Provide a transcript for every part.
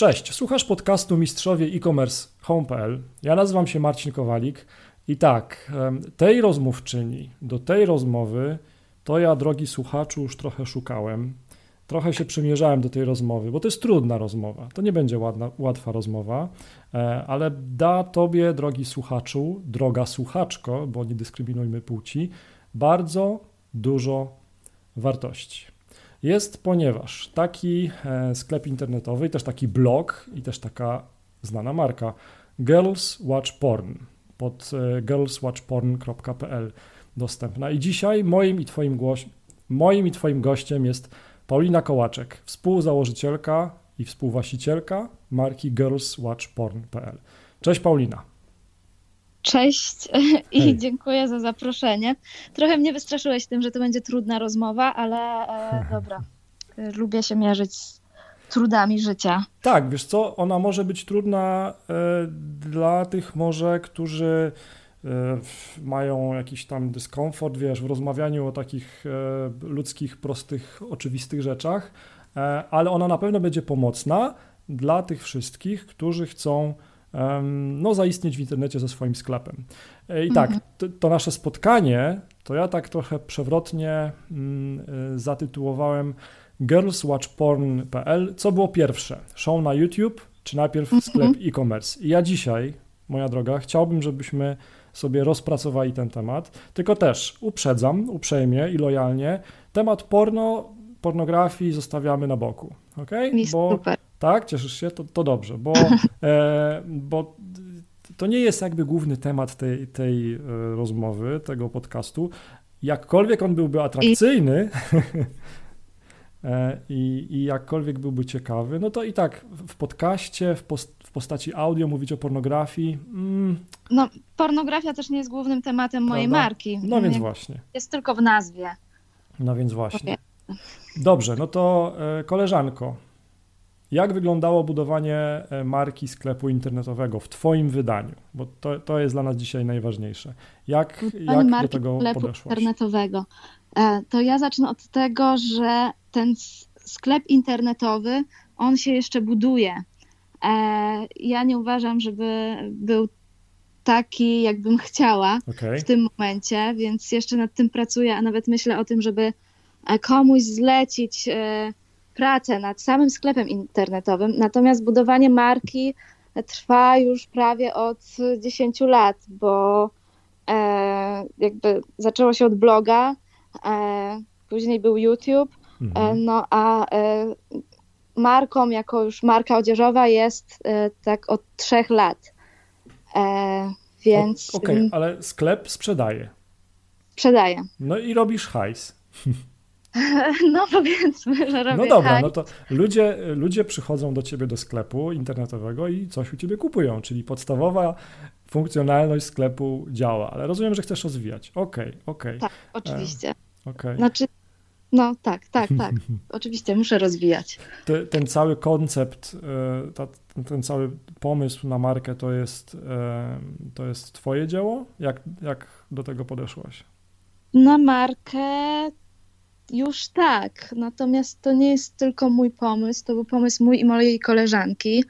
Cześć, słuchasz podcastu Mistrzowie e-commerce home.pl. Ja nazywam się Marcin Kowalik i tak, tej rozmówczyni, do tej rozmowy to ja, drogi słuchaczu, już trochę szukałem. Trochę się przymierzałem do tej rozmowy, bo to jest trudna rozmowa. To nie będzie ładna, łatwa rozmowa, e, ale da tobie, drogi słuchaczu, droga słuchaczko, bo nie dyskryminujmy płci, bardzo dużo wartości. Jest, ponieważ taki e, sklep internetowy, też taki blog i też taka znana marka Girls Watch Porn pod e, girlswatchporn.pl dostępna. I dzisiaj moim i twoim, głos, moim i twoim gościem jest Paulina Kołaczek, współzałożycielka i współwłaścicielka marki girlswatchporn.pl. Cześć Paulina. Cześć i Hej. dziękuję za zaproszenie. Trochę mnie wystraszyłeś tym, że to będzie trudna rozmowa, ale e, dobra. Lubię się mierzyć z trudami życia. Tak, wiesz co, ona może być trudna e, dla tych może, którzy e, mają jakiś tam dyskomfort, wiesz, w rozmawianiu o takich e, ludzkich, prostych, oczywistych rzeczach, e, ale ona na pewno będzie pomocna dla tych wszystkich, którzy chcą no, zaistnieć w internecie ze swoim sklepem. E, I tak, mhm. to, to, nasze spotkanie, to ja tak trochę przewrotnie mm, e, zatytułowałem girlswatchporn.pl. Co było pierwsze? Show na YouTube, czy najpierw mhm. sklep e-commerce? I ja dzisiaj, moja droga, chciałbym, żebyśmy sobie rozpracowali ten temat, tylko też uprzedzam uprzejmie i lojalnie, temat porno, pornografii zostawiamy na boku, ok? Bo super. Tak, cieszysz się? To, to dobrze, bo, e, bo to nie jest jakby główny temat tej, tej e, rozmowy, tego podcastu. Jakkolwiek on byłby atrakcyjny e, i, i jakkolwiek byłby ciekawy, no to i tak w podcaście, w, post, w postaci audio mówić o pornografii. Mm, no, pornografia też nie jest głównym tematem mojej prawda? marki. No więc właśnie. Jest tylko w nazwie. No więc właśnie. Dobrze, no to koleżanko, jak wyglądało budowanie e, marki sklepu internetowego w Twoim wydaniu? Bo to, to jest dla nas dzisiaj najważniejsze. Jak, jak marki do tego sklepu podeszłaś? internetowego. E, to ja zacznę od tego, że ten sklep internetowy, on się jeszcze buduje. E, ja nie uważam, żeby był taki, jakbym chciała okay. w tym momencie, więc jeszcze nad tym pracuję, a nawet myślę o tym, żeby komuś zlecić pracę nad samym sklepem internetowym, natomiast budowanie marki trwa już prawie od 10 lat, bo e, jakby zaczęło się od bloga, e, później był YouTube, e, mhm. no a e, marką jako już marka odzieżowa jest e, tak od trzech lat. E, więc. Okej, okay, ale sklep sprzedaje. Sprzedaje. No i robisz hajs. No powiedzmy, że robię No dobra, no to ludzie, ludzie przychodzą do ciebie do sklepu internetowego i coś u ciebie kupują, czyli podstawowa funkcjonalność sklepu działa, ale rozumiem, że chcesz rozwijać. Okej, okay, okej. Okay. Tak, oczywiście. E, okay. Znaczy, no tak, tak, tak. oczywiście, muszę rozwijać. Ty, ten cały koncept, e, ta, ten cały pomysł na markę to jest, e, to jest twoje dzieło? Jak, jak do tego podeszłaś? Na markę już tak, natomiast to nie jest tylko mój pomysł, to był pomysł mój i mojej koleżanki,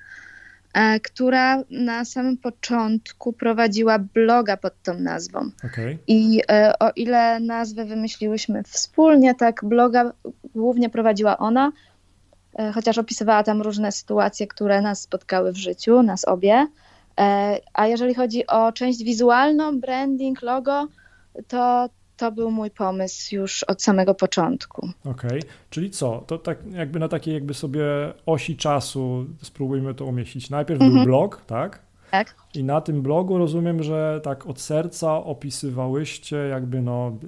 e, która na samym początku prowadziła bloga pod tą nazwą. Okay. I e, o ile nazwę wymyśliłyśmy wspólnie, tak bloga głównie prowadziła ona, e, chociaż opisywała tam różne sytuacje, które nas spotkały w życiu, nas obie. A jeżeli chodzi o część wizualną, branding, logo, to to był mój pomysł już od samego początku. Okej, okay. czyli co? To tak jakby na takiej jakby sobie osi czasu spróbujmy to umieścić. Najpierw mhm. był blog, tak? Tak. I na tym blogu rozumiem, że tak od serca opisywałyście jakby no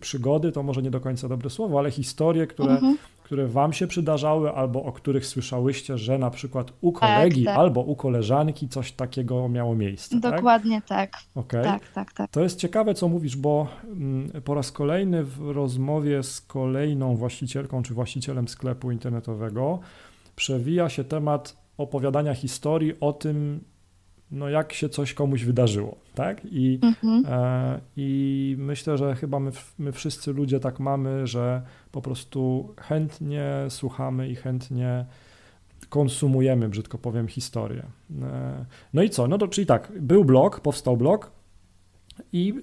przygody, to może nie do końca dobre słowo, ale historie, które mhm które wam się przydarzały albo o których słyszałyście, że na przykład u tak, kolegi tak, tak. albo u koleżanki coś takiego miało miejsce. Tak? Dokładnie tak. tak. Okay. Tak, tak, tak. To jest ciekawe, co mówisz, bo mm, po raz kolejny w rozmowie z kolejną właścicielką czy właścicielem sklepu internetowego przewija się temat opowiadania historii o tym, no jak się coś komuś wydarzyło, tak? I, mhm. e, i myślę, że chyba my, my wszyscy ludzie tak mamy, że po prostu chętnie słuchamy i chętnie konsumujemy, brzydko powiem, historię. E, no i co? No to czyli tak, był blog, powstał blog i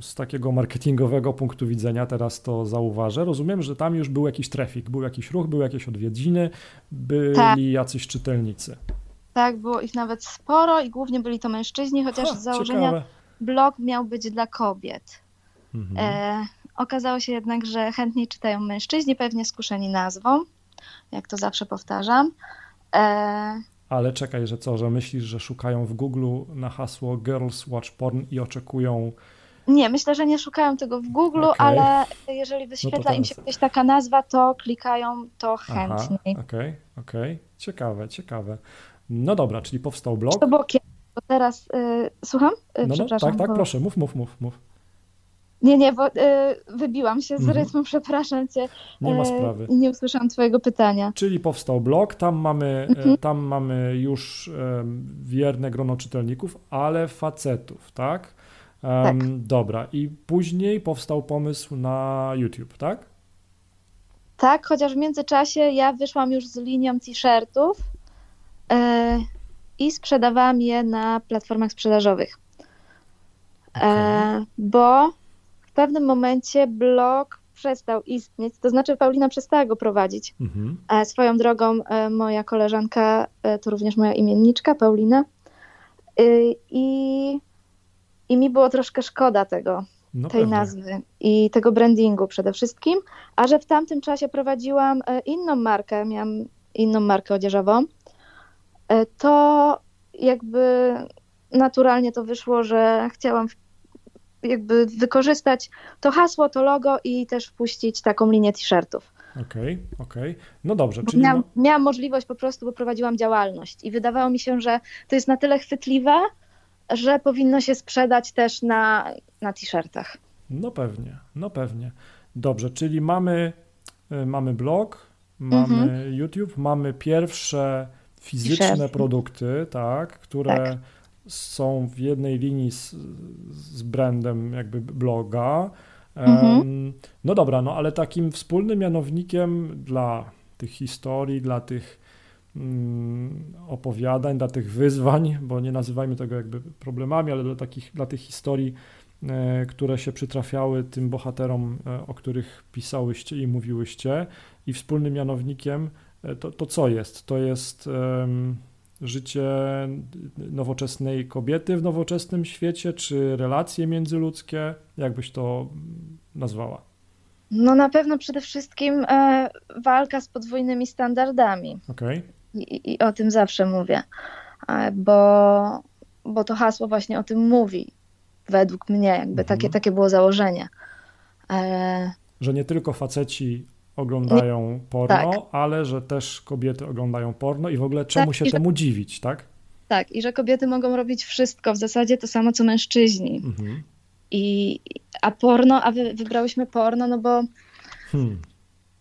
z takiego marketingowego punktu widzenia teraz to zauważę. Rozumiem, że tam już był jakiś trafik, był jakiś ruch, były jakieś odwiedziny, byli tak. jacyś czytelnicy. Tak, było ich nawet sporo i głównie byli to mężczyźni, chociaż ha, z założenia ciekawe. blog miał być dla kobiet. Mhm. E, okazało się jednak, że chętniej czytają mężczyźni, pewnie skuszeni nazwą, jak to zawsze powtarzam. E, ale czekaj, że co, że myślisz, że szukają w Google na hasło Girls Watch Porn i oczekują. Nie, myślę, że nie szukają tego w Google, okay. ale jeżeli no wyświetla no im się jakaś taka nazwa, to klikają to chętniej. Okej, okej, okay, okay. ciekawe, ciekawe. No dobra, czyli powstał blog. To było kiedyś, bo teraz, yy, słucham? Yy, no, no, tak, tak, bo... proszę, mów, mów, mów, mów. Nie, nie, bo y, wybiłam się z mhm. rytmu, przepraszam cię. Nie ma sprawy. I nie usłyszałam twojego pytania. Czyli powstał blog, tam mamy, mhm. tam mamy już wierne grono czytelników, ale facetów, tak? Tak? Dobra, i później powstał pomysł na YouTube, tak? Tak, chociaż w międzyczasie ja wyszłam już z linią t-shirtów yy, i sprzedawałam je na platformach sprzedażowych. Okay. bo pewnym momencie blog przestał istnieć, to znaczy Paulina przestała go prowadzić. Mhm. E, swoją drogą e, moja koleżanka, e, to również moja imienniczka, Paulina. I, i mi było troszkę szkoda tego, no tej pewnie. nazwy i tego brandingu przede wszystkim, a że w tamtym czasie prowadziłam inną markę, miałam inną markę odzieżową, to jakby naturalnie to wyszło, że chciałam jakby wykorzystać to hasło, to logo i też wpuścić taką linię t-shirtów. Okej, okay, okej. Okay. No dobrze. Czyli miałam, miałam możliwość po prostu, bo prowadziłam działalność i wydawało mi się, że to jest na tyle chwytliwe, że powinno się sprzedać też na, na t-shirtach. No pewnie, no pewnie. Dobrze, czyli mamy, y, mamy blog, mamy mhm. YouTube, mamy pierwsze fizyczne produkty, tak, które tak są w jednej linii z, z brandem jakby bloga. Mhm. No dobra, no ale takim wspólnym mianownikiem dla tych historii, dla tych opowiadań, dla tych wyzwań, bo nie nazywajmy tego jakby problemami, ale dla, takich, dla tych historii, e, które się przytrafiały tym bohaterom, e, o których pisałyście i mówiłyście. I wspólnym mianownikiem e, to, to co jest? To jest życie nowoczesnej kobiety w nowoczesnym świecie, czy relacje międzyludzkie? Jak byś to nazwała? No na pewno przede wszystkim walka z podwójnymi standardami. Okay. I, I, o tym zawsze mówię, e, bo, bo to hasło właśnie o tym mówi. Według mnie, jakby mhm. takie, takie było założenie. E... Że nie tylko faceci oglądają porno, tak. ale że też kobiety oglądają porno i w ogóle czemu tak, się temu że... dziwić, tak? Tak, i że kobiety mogą robić wszystko, w zasadzie to samo co mężczyźni. Mhm. I, a porno, a wy, wybrałyśmy porno, no bo hmm.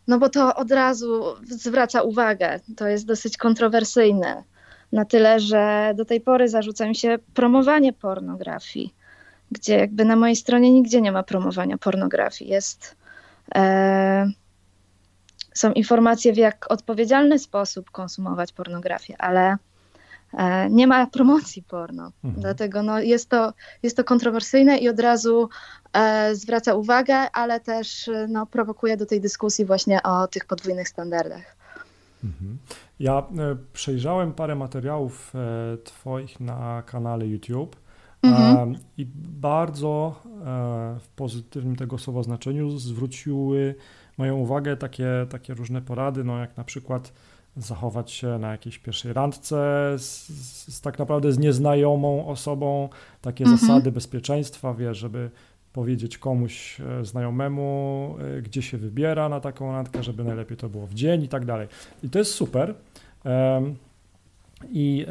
No bo to od razu zwraca uwagę. To jest dosyć kontrowersyjne. Na tyle, że do tej pory zarzuca mi się promowanie pornografii, gdzie jakby na mojej stronie nigdzie nie ma promowania pornografii. Jest e, są informacje, w jak odpowiedzialny sposób konsumować pornografię, ale e, nie ma promocji porno. Mhm. Dlatego no, jest, to, jest to kontrowersyjne i od razu zwraca uwagę, ale też no, prowokuje do tej dyskusji właśnie o tych podwójnych standardach. Mhm. Ja e, przejrzałem parę materiałów e, Twoich na kanale YouTube. Mhm. I bardzo e, w pozytywnym tego słowa znaczeniu zwróciły moją uwagę takie, takie różne porady, no jak na przykład zachować się na jakiejś pierwszej randce z, z tak naprawdę z nieznajomą osobą, takie mhm. zasady bezpieczeństwa, wiesz, żeby powiedzieć komuś e, znajomemu, e, gdzie się wybiera na taką randkę, żeby najlepiej to było w dzień i tak dalej. I to jest super. I,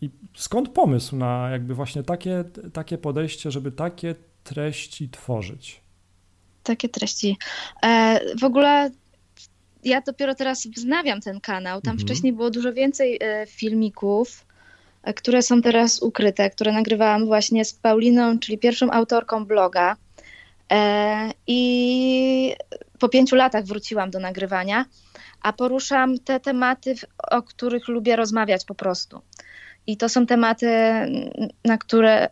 I, skąd pomysł na jakby właśnie takie, takie podejście, żeby takie treści tworzyć? takie treści. E, w ogóle ja dopiero teraz wznawiam ten kanał. Tam mhm. wcześniej było dużo więcej filmików, które są teraz ukryte, które nagrywałam właśnie z Pauliną, czyli pierwszą autorką bloga. I po pięciu latach wróciłam do nagrywania, a poruszam te tematy, o których lubię rozmawiać po prostu. I to są tematy, na które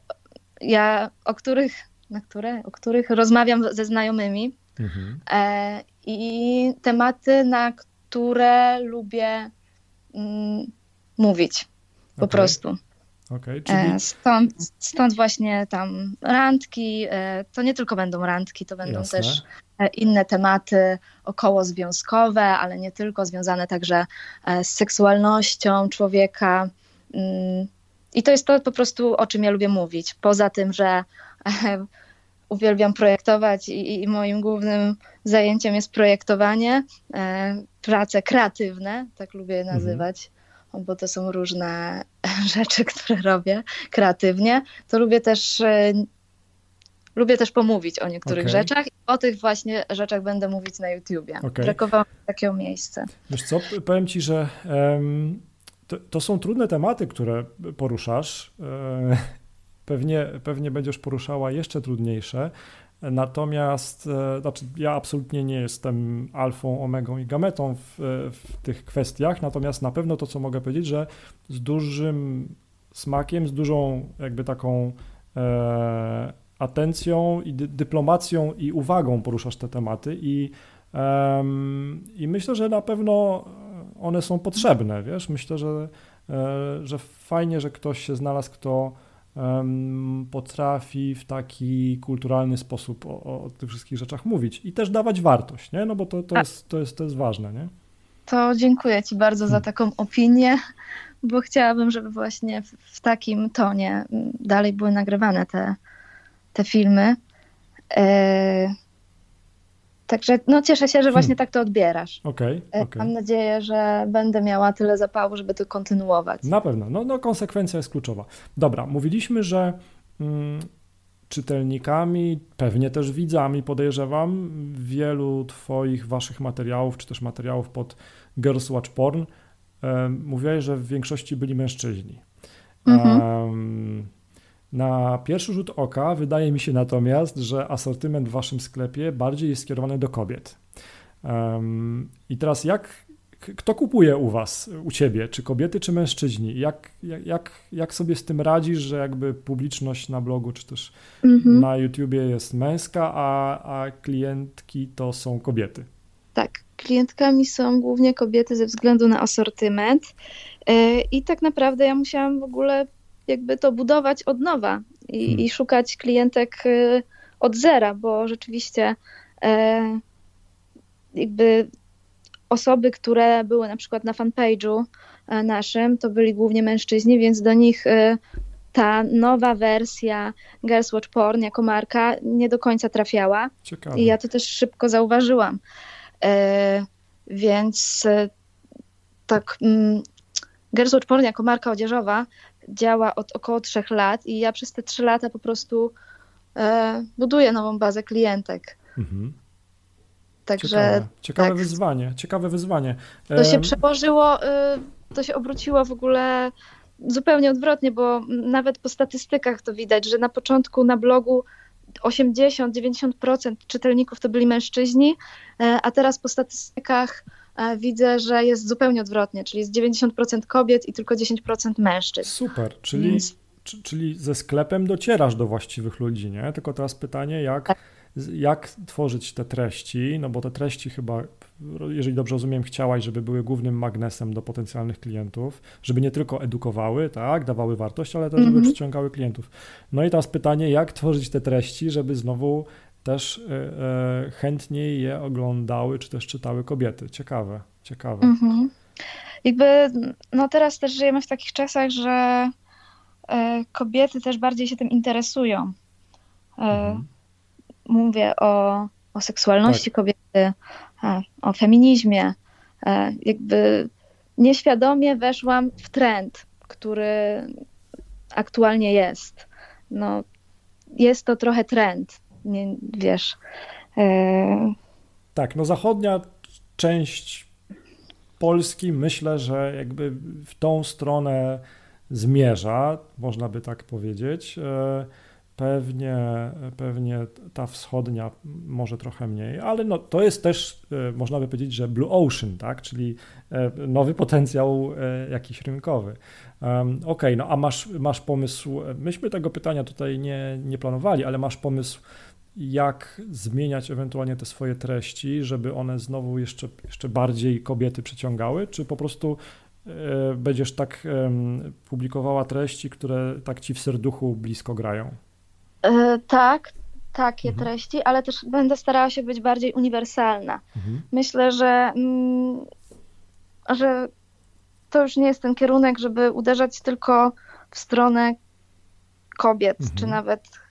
ja, o których, na które, o których rozmawiam ze znajomymi. Mhm. E, I tematy, na które lubię mm, mówić po okay. prostu. Okay, czyli... E, stąd, stąd właśnie tam randki. E, to nie tylko będą randki, to będą Jasne. też e, inne tematy okołozwiązkowe, ale nie tylko, związane także z seksualnością człowieka. Mm, I to jest to po prostu, o czym ja lubię mówić. Poza tym, że uwielbiam projektować i, i moim głównym zajęciem jest projektowanie, prace kreatywne, tak lubię je mhm. nazywać bo to są różne rzeczy, które robię kreatywnie, to lubię też e, lubię też pomówić o niektórych okay. rzeczach i o tych właśnie rzeczach będę mówić na YouTubie. Okay. Brakowało takiego miejsca. Wiesz co, powiem Ci, że um, to, to, są trudne tematy, które poruszasz. E, pewnie, pewnie będziesz poruszała jeszcze trudniejsze, Natomiast e, znaczy ja absolutnie nie jestem alfą, omegą i gametą w, w, tych kwestiach, natomiast na pewno to, co mogę powiedzieć, że z dużym smakiem, z dużą jakby taką e, atencją i dy, dyplomacją i uwagą poruszasz te tematy i, e, i myślę, że na pewno one są potrzebne, wiesz, myślę, że, e, że fajnie, że ktoś się znalazł, kto potrafi w taki kulturalny sposób o, o, tych wszystkich rzeczach mówić i też dawać wartość, nie? No bo to, to, jest, to, jest, to jest ważne, nie? To dziękuję Ci bardzo za hmm. taką opinię, bo chciałabym, żeby właśnie w, takim tonie dalej były nagrywane te, te filmy. E, Także no, cieszę się, że właśnie hmm. tak to odbierasz. Okay, okay. Mam nadzieję, że będę miała tyle zapału, żeby to kontynuować. Na pewno. No, no konsekwencja jest kluczowa. Dobra, mówiliśmy, że mm, czytelnikami, pewnie też widzami, podejrzewam, wielu Twoich, Waszych materiałów, czy też materiałów pod Girls Watch Porn, e, mówiłeś, że w większości byli mężczyźni. Mhm. Um, na pierwszy rzut oka wydaje mi się natomiast, że asortyment w waszym sklepie bardziej jest skierowany do kobiet. Um, I teraz jak, kto kupuje u was, u ciebie, czy kobiety, czy mężczyźni? Jak, jak, jak sobie z tym radzisz, że jakby publiczność na blogu, czy też mhm. na YouTubie jest męska, a, a klientki to są kobiety? Tak, klientkami są głównie kobiety ze względu na asortyment. E, I tak naprawdę ja musiałam w ogóle jakby to budować od nowa i, hmm. i szukać klientek y, od zera, bo rzeczywiście e, jakby osoby, które były na przykład na fanpage'u e, naszym, to byli głównie mężczyźni, więc do nich e, ta nowa wersja Girls Watch Porn jako marka nie do końca trafiała. Ciekawe. I ja to też szybko zauważyłam. Więc tak, mm, Girls Watch Porn jako marka odzieżowa działa od około trzech lat i ja przez te trzy lata po prostu e, buduję nową bazę klientek. Mhm. Także ciekawe, ciekawe tak. wyzwanie, ciekawe wyzwanie. To się przełożyło, y, to się obróciło w ogóle zupełnie odwrotnie, bo nawet po statystykach to widać, że na początku na blogu 80-90% czytelników to byli mężczyźni, e, a teraz po statystykach widzę, że jest zupełnie odwrotnie, czyli jest 90% kobiet i tylko 10% mężczyzn. Super, czyli, Więc... czyli ze sklepem docierasz do właściwych ludzi, nie? Tylko teraz pytanie, jak, tak. jak tworzyć te treści, no bo te treści chyba, jeżeli dobrze rozumiem, chciałaś, żeby były głównym magnesem do potencjalnych klientów, żeby nie tylko edukowały, tak, dawały wartość, ale też żeby -hmm. przyciągały klientów. No i teraz pytanie, jak tworzyć te treści, żeby znowu też e, e, chętniej je oglądały, czy też czytały kobiety. Ciekawe, ciekawe. Mhm. Jakby, no teraz też żyjemy w takich czasach, że e, kobiety też bardziej się tym interesują. Mhm. Mówię o, o seksualności tak. kobiety, o feminizmie. Jakby nieświadomie weszłam w trend, który aktualnie jest. No, jest to trochę trend nie, wiesz. E... Tak, no zachodnia część Polski myślę, że jakby w tą stronę zmierza, można by tak powiedzieć. E, Pewnie, pewnie ta wschodnia może trochę mniej, ale no, to jest też, e, można by powiedzieć, że Blue Ocean, tak? czyli nowy potencjał jakiś rynkowy. Okej, okay, no a masz, masz pomysł, myśmy tego pytania tutaj nie, nie planowali, ale masz pomysł, jak zmieniać ewentualnie te swoje treści, żeby one znowu jeszcze, jeszcze bardziej kobiety przyciągały, czy po prostu będziesz tak publikowała treści, które tak ci w serduchu blisko grają? E, tak, takie mhm. treści, ale też będę starała się być bardziej uniwersalna. Mhm. Myślę, że, mm, że to już nie jest ten kierunek, żeby uderzać tylko w stronę kobiet, mhm. czy nawet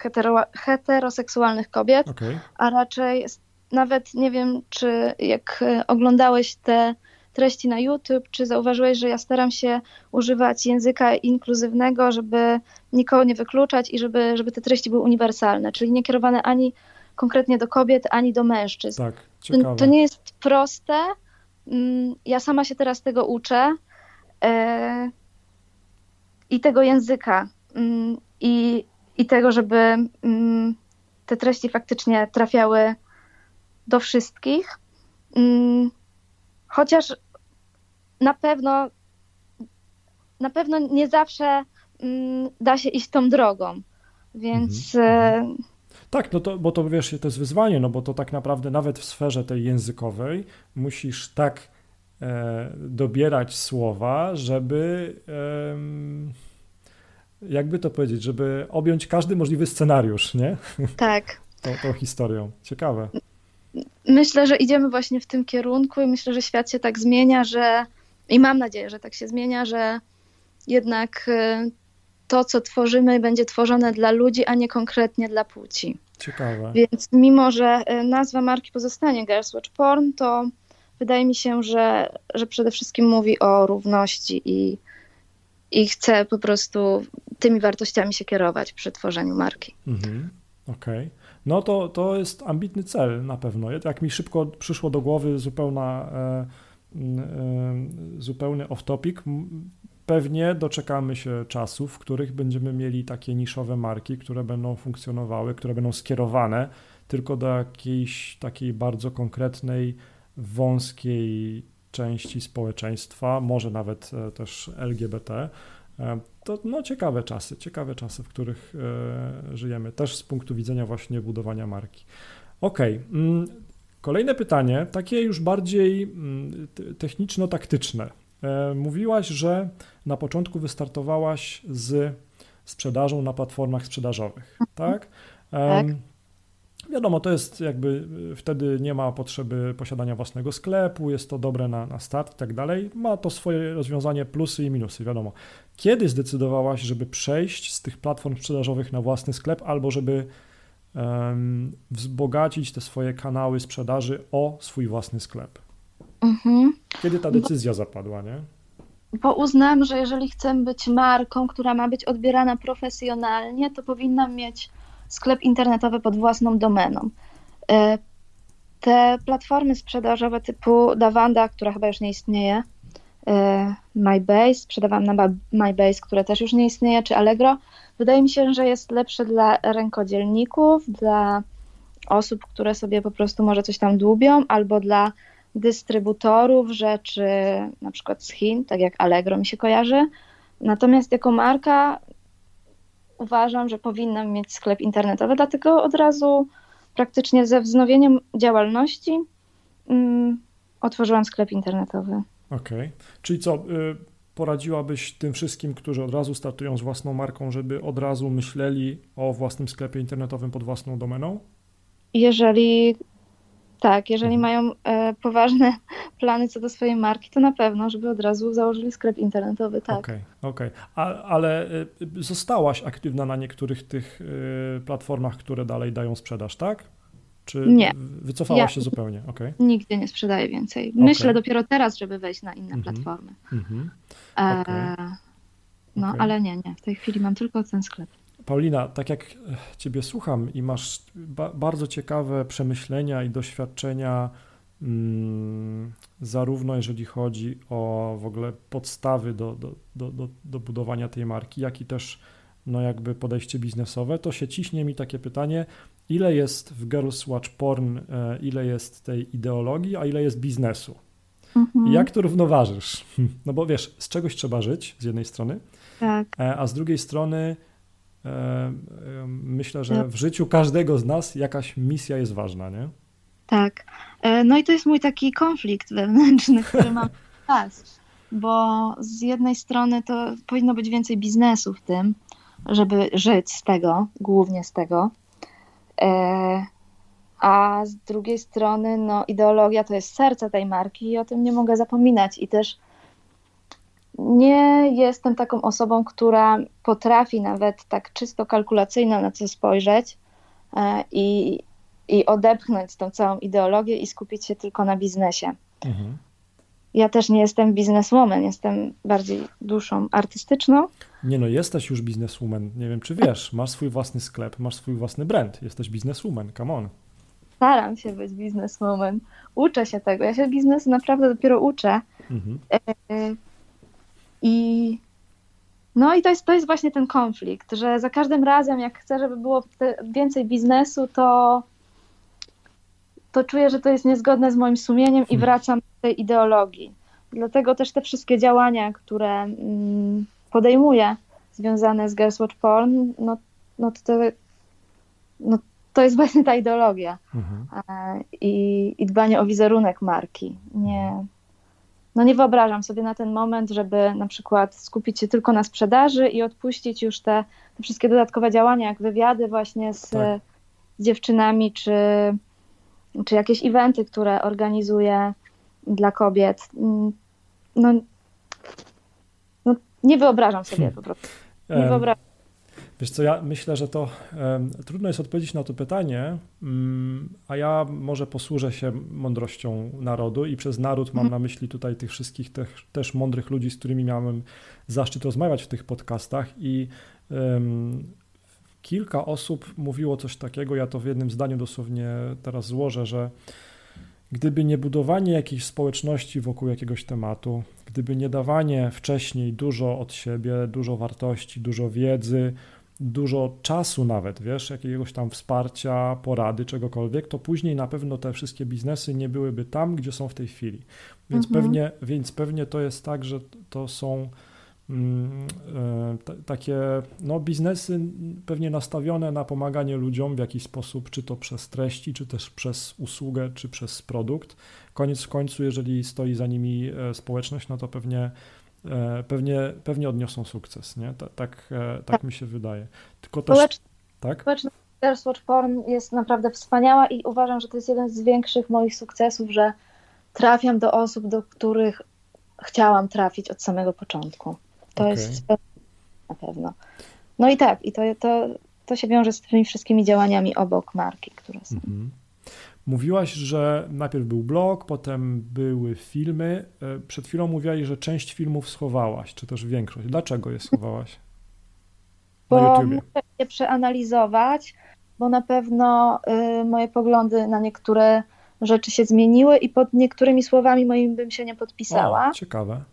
hetero, heteroseksualnych kobiet, okay. a raczej nawet nie wiem, czy jak oglądałeś te treści na YouTube, czy zauważyłeś, że ja staram się używać języka inkluzywnego, żeby nikogo nie wykluczać i żeby, żeby te treści były uniwersalne, czyli nie kierowane ani konkretnie do kobiet, ani do mężczyzn. Tak, ciekawe. To nie jest proste. Mm, ja sama się teraz tego uczę e, i tego języka mm, i, i tego, żeby mm, te treści faktycznie trafiały do wszystkich. Chociaż na pewno na pewno nie zawsze mm, da się iść tą drogą. Więc mhm. mhm. E, tak, no to, bo to wiesz, to jest wyzwanie, no bo to tak naprawdę nawet w sferze tej językowej musisz tak e, dobierać słowa, żeby e, jakby to powiedzieć, żeby objąć każdy możliwy scenariusz, nie? Tak. tą, tą historią. Ciekawe myślę, że idziemy właśnie w tym kierunku i myślę, że świat się tak zmienia, że i mam nadzieję, że tak się zmienia, że jednak y, to, co tworzymy, będzie tworzone dla ludzi, a nie konkretnie dla płci. Ciekawe. Więc mimo, że y, nazwa marki pozostanie Girls Watch Porn, to wydaje mi się, że, że przede wszystkim mówi o równości i, i chcę po prostu tymi wartościami się kierować przy tworzeniu marki. Mhm. Okej. Okay no to, to jest ambitny cel na pewno. Jak mi szybko przyszło do głowy zupełna, e, e, zupełny off-topic, pewnie doczekamy się czasów, w których będziemy mieli takie niszowe marki, które będą funkcjonowały, które będą skierowane tylko do jakiejś takiej bardzo konkretnej, wąskiej części społeczeństwa, może nawet e, też LGBT, E, to no, ciekawe czasy, ciekawe czasy, w których e, żyjemy, też z punktu widzenia właśnie budowania marki. Ok, mm, kolejne pytanie, takie już bardziej mm, techniczno-taktyczne. Mówiłaś, że na początku wystartowałaś z sprzedażą na platformach sprzedażowych, tak? tak. Wiadomo, to jest jakby y, wtedy nie ma potrzeby posiadania własnego sklepu, jest to dobre na, na start i tak dalej. Ma to swoje rozwiązanie plusy i minusy, wiadomo. Kiedy zdecydowałaś, żeby przejść z tych platform sprzedażowych na własny sklep albo żeby um, wzbogacić te swoje kanały sprzedaży o swój własny sklep? Mhm. Kiedy ta decyzja zapadła, nie? Bo uznałam, że jeżeli chcę być marką, która ma być odbierana profesjonalnie, to powinnam mieć sklep internetowy pod własną domeną. E, te platformy sprzedażowe typu Davanda, która chyba już nie istnieje, e, MyBase, sprzedawałam na MyBase, które też już nie istnieje, czy Allegro, wydaje mi się, że jest lepsze dla rękodzielników, dla osób, które sobie po prostu może coś tam dłubią, albo dla dystrybutorów rzeczy na przykład z Chin, tak jak Allegro mi się kojarzy. Natomiast jako marka uważam, że powinnam mieć sklep internetowy, dlatego od razu praktycznie ze wznowieniem działalności um, otworzyłam sklep internetowy. Okej, okay. czyli co, y, poradziłabyś tym wszystkim, którzy od razu startują z własną marką, żeby od razu myśleli o własnym sklepie internetowym pod własną domeną? Jeżeli tak, jeżeli mhm. mają e, poważne plany co do swojej marki, to na pewno, żeby od razu założyli sklep internetowy, tak. Okej, okay, okej. Okay. Ale e, zostałaś aktywna na niektórych tych e, platformach, które dalej dają sprzedaż, tak? Czy nie. wycofałaś ja się zupełnie? Okay. Nigdy nie sprzedaję więcej. Myślę dopiero teraz, żeby wejść na inne mhm. platformy. Mhm. E, no, ale nie, nie. W tej chwili mam tylko ten sklep. Paulina, tak jak Ciebie słucham i masz ba bardzo ciekawe przemyślenia i doświadczenia, mm, zarówno jeżeli chodzi o w ogóle podstawy do, do, do, do, do budowania tej marki, jak i też no jakby podejście biznesowe, to się ciśnie mi takie pytanie, ile jest w Girls Watch Porn, e, ile jest tej ideologii, a ile jest biznesu. Mhm. I jak to równoważysz? No bo wiesz, z czegoś trzeba żyć z jednej strony, tak. E, a z drugiej strony e, myślę, że w życiu każdego z nas jakaś misja jest ważna, nie? Tak. No i to jest mój taki konflikt wewnętrzny, który mam czas, bo z jednej strony to powinno być więcej biznesu w tym, żeby żyć z tego, głównie z tego. E, a z drugiej strony, no, ideologia to jest serce tej marki i o tym nie mogę zapominać. I też nie jestem taką osobą, która potrafi nawet tak czysto kalkulacyjnie na to spojrzeć e, i, i odepchnąć tą całą ideologię i skupić się tylko na biznesie. Mhm ja też nie jestem bizneswoman, jestem bardziej duszą artystyczną. Nie no, jesteś już bizneswoman. Nie wiem, czy wiesz, masz swój własny sklep, masz swój własny brand. Jesteś bizneswoman, come on. Staram się być bizneswoman. Uczę się tego. Ja się biznesu naprawdę dopiero uczę. Mhm. E, I no i to jest, to jest właśnie ten konflikt, że za każdym razem, jak chcę, żeby było więcej biznesu, to to czuję, że to jest niezgodne z moim sumieniem i hmm. wracam do tej ideologii. Dlatego też te wszystkie działania, które mm, podejmuję, związane z Girls Watch Porn, no, no to, no to jest właśnie ta ideologia mhm. E, I, i dbanie o wizerunek marki. Nie, no nie wyobrażam sobie na ten moment, żeby na przykład skupić się tylko na sprzedaży i odpuścić już te, te wszystkie dodatkowe działania, jak wywiady właśnie z, tak. z dziewczynami, czy czy jakieś eventy, które organizuję dla kobiet. Mm, no, no nie wyobrażam sobie hmm. po prostu. Nie wyobrażam. Wiesz co, ja myślę, że to trudno jest odpowiedzieć na to pytanie, um, a ja może posłużę się mądrością narodu i przez naród mam mhm. na myśli tutaj tych wszystkich też, też mądrych ludzi, z którymi miałem zaszczyt rozmawiać w tych podcastach i kilka osób mówiło coś takiego, ja to w jednym zdaniu dosłownie teraz złożę, że gdyby nie budowanie jakiejś społeczności wokół jakiegoś tematu, gdyby nie dawanie wcześniej dużo od siebie, dużo wartości, dużo wiedzy, dużo czasu nawet, wiesz, jakiegoś tam wsparcia, porady, czegokolwiek, to później na pewno te wszystkie biznesy nie byłyby tam, gdzie są w tej chwili. Więc, mhm. pewnie, więc pewnie to jest tak, że to są Mm, e, takie no, biznesy pewnie nastawione na pomaganie ludziom w jakiś sposób, czy to przez treści, czy też przez usługę, czy przez produkt. Koniec w końcu, jeżeli stoi za nimi e, społeczność, no to pewnie, pewnie, pewnie odniosą sukces. Nie? Tak, tak, tak, tak mi się wydaje. Tylko też. Tak? Społeczność Watch Porn jest naprawdę wspaniała i uważam, że to jest jeden z większych moich sukcesów, że trafiam do osób, do których chciałam trafić od samego początku. To okay. jest na pewno. No i tak, i to, to, to się wiąże z tymi wszystkimi działaniami obok marki, które są. Mhm. Mówiłaś, że najpierw był blog, potem były filmy. E, przed chwilą mówiłaś, że część filmów schowałaś, czy też większość. Dlaczego je schowałaś? Na bo YouTubie? muszę je przeanalizować, bo na pewno y, moje poglądy na niektóre rzeczy się zmieniły i pod niektórymi słowami moimi bym się nie podpisała. O, ciekawe.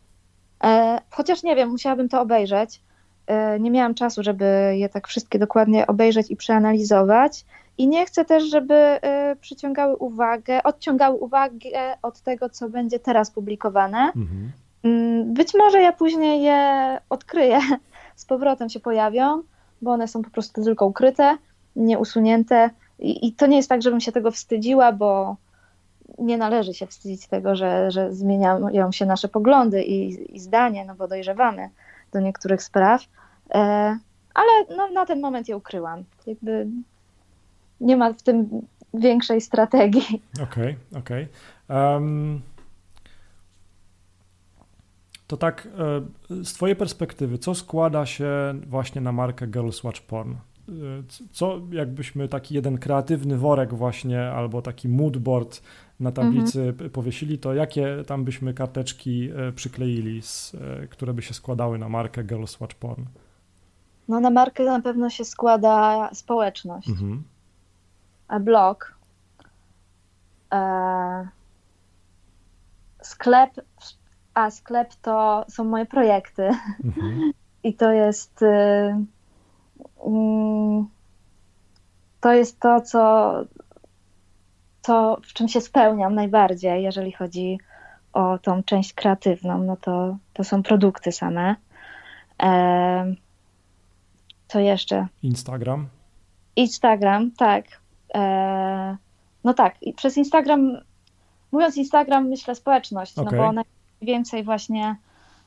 E, chociaż nie wiem, musiałabym to obejrzeć. E, nie miałam czasu, żeby je tak wszystkie dokładnie obejrzeć i przeanalizować. I nie chcę też, żeby e, przyciągały uwagę, odciągały uwagę od tego, co będzie teraz publikowane. Mhm. Mm, być może ja później je odkryję, z powrotem się pojawią, bo one są po prostu tylko ukryte, nieusunięte. I, I to nie jest tak, żebym się tego wstydziła, bo nie należy się wstydzić tego, że, że zmieniają się nasze poglądy i, i zdanie, no bo dojrzewamy do niektórych spraw. E, ale no, na ten moment je ukryłam. Jakby nie ma w tym większej strategii. Okej, okay, okej. Okay. Um, to tak, e, z Twojej perspektywy, co składa się właśnie na markę Girls Watch Porn? E, co jakbyśmy taki jeden kreatywny worek właśnie, albo taki moodboard na tablicy mhm. powiesili, to jakie tam byśmy karteczki e, przykleili, z, e, które by się składały na markę Girls Watch Porn? No na markę na pewno się składa społeczność, mhm. a blog, e, sklep, a sklep to są moje projekty mhm. i to jest mm, to jest to, co, to, w czym się spełniam najbardziej, jeżeli chodzi o tą część kreatywną, no to, to są produkty same. E, co jeszcze? Instagram. Instagram, tak. E, no tak, przez Instagram, mówiąc Instagram, myślę społeczność, Okay. no bo najwięcej właśnie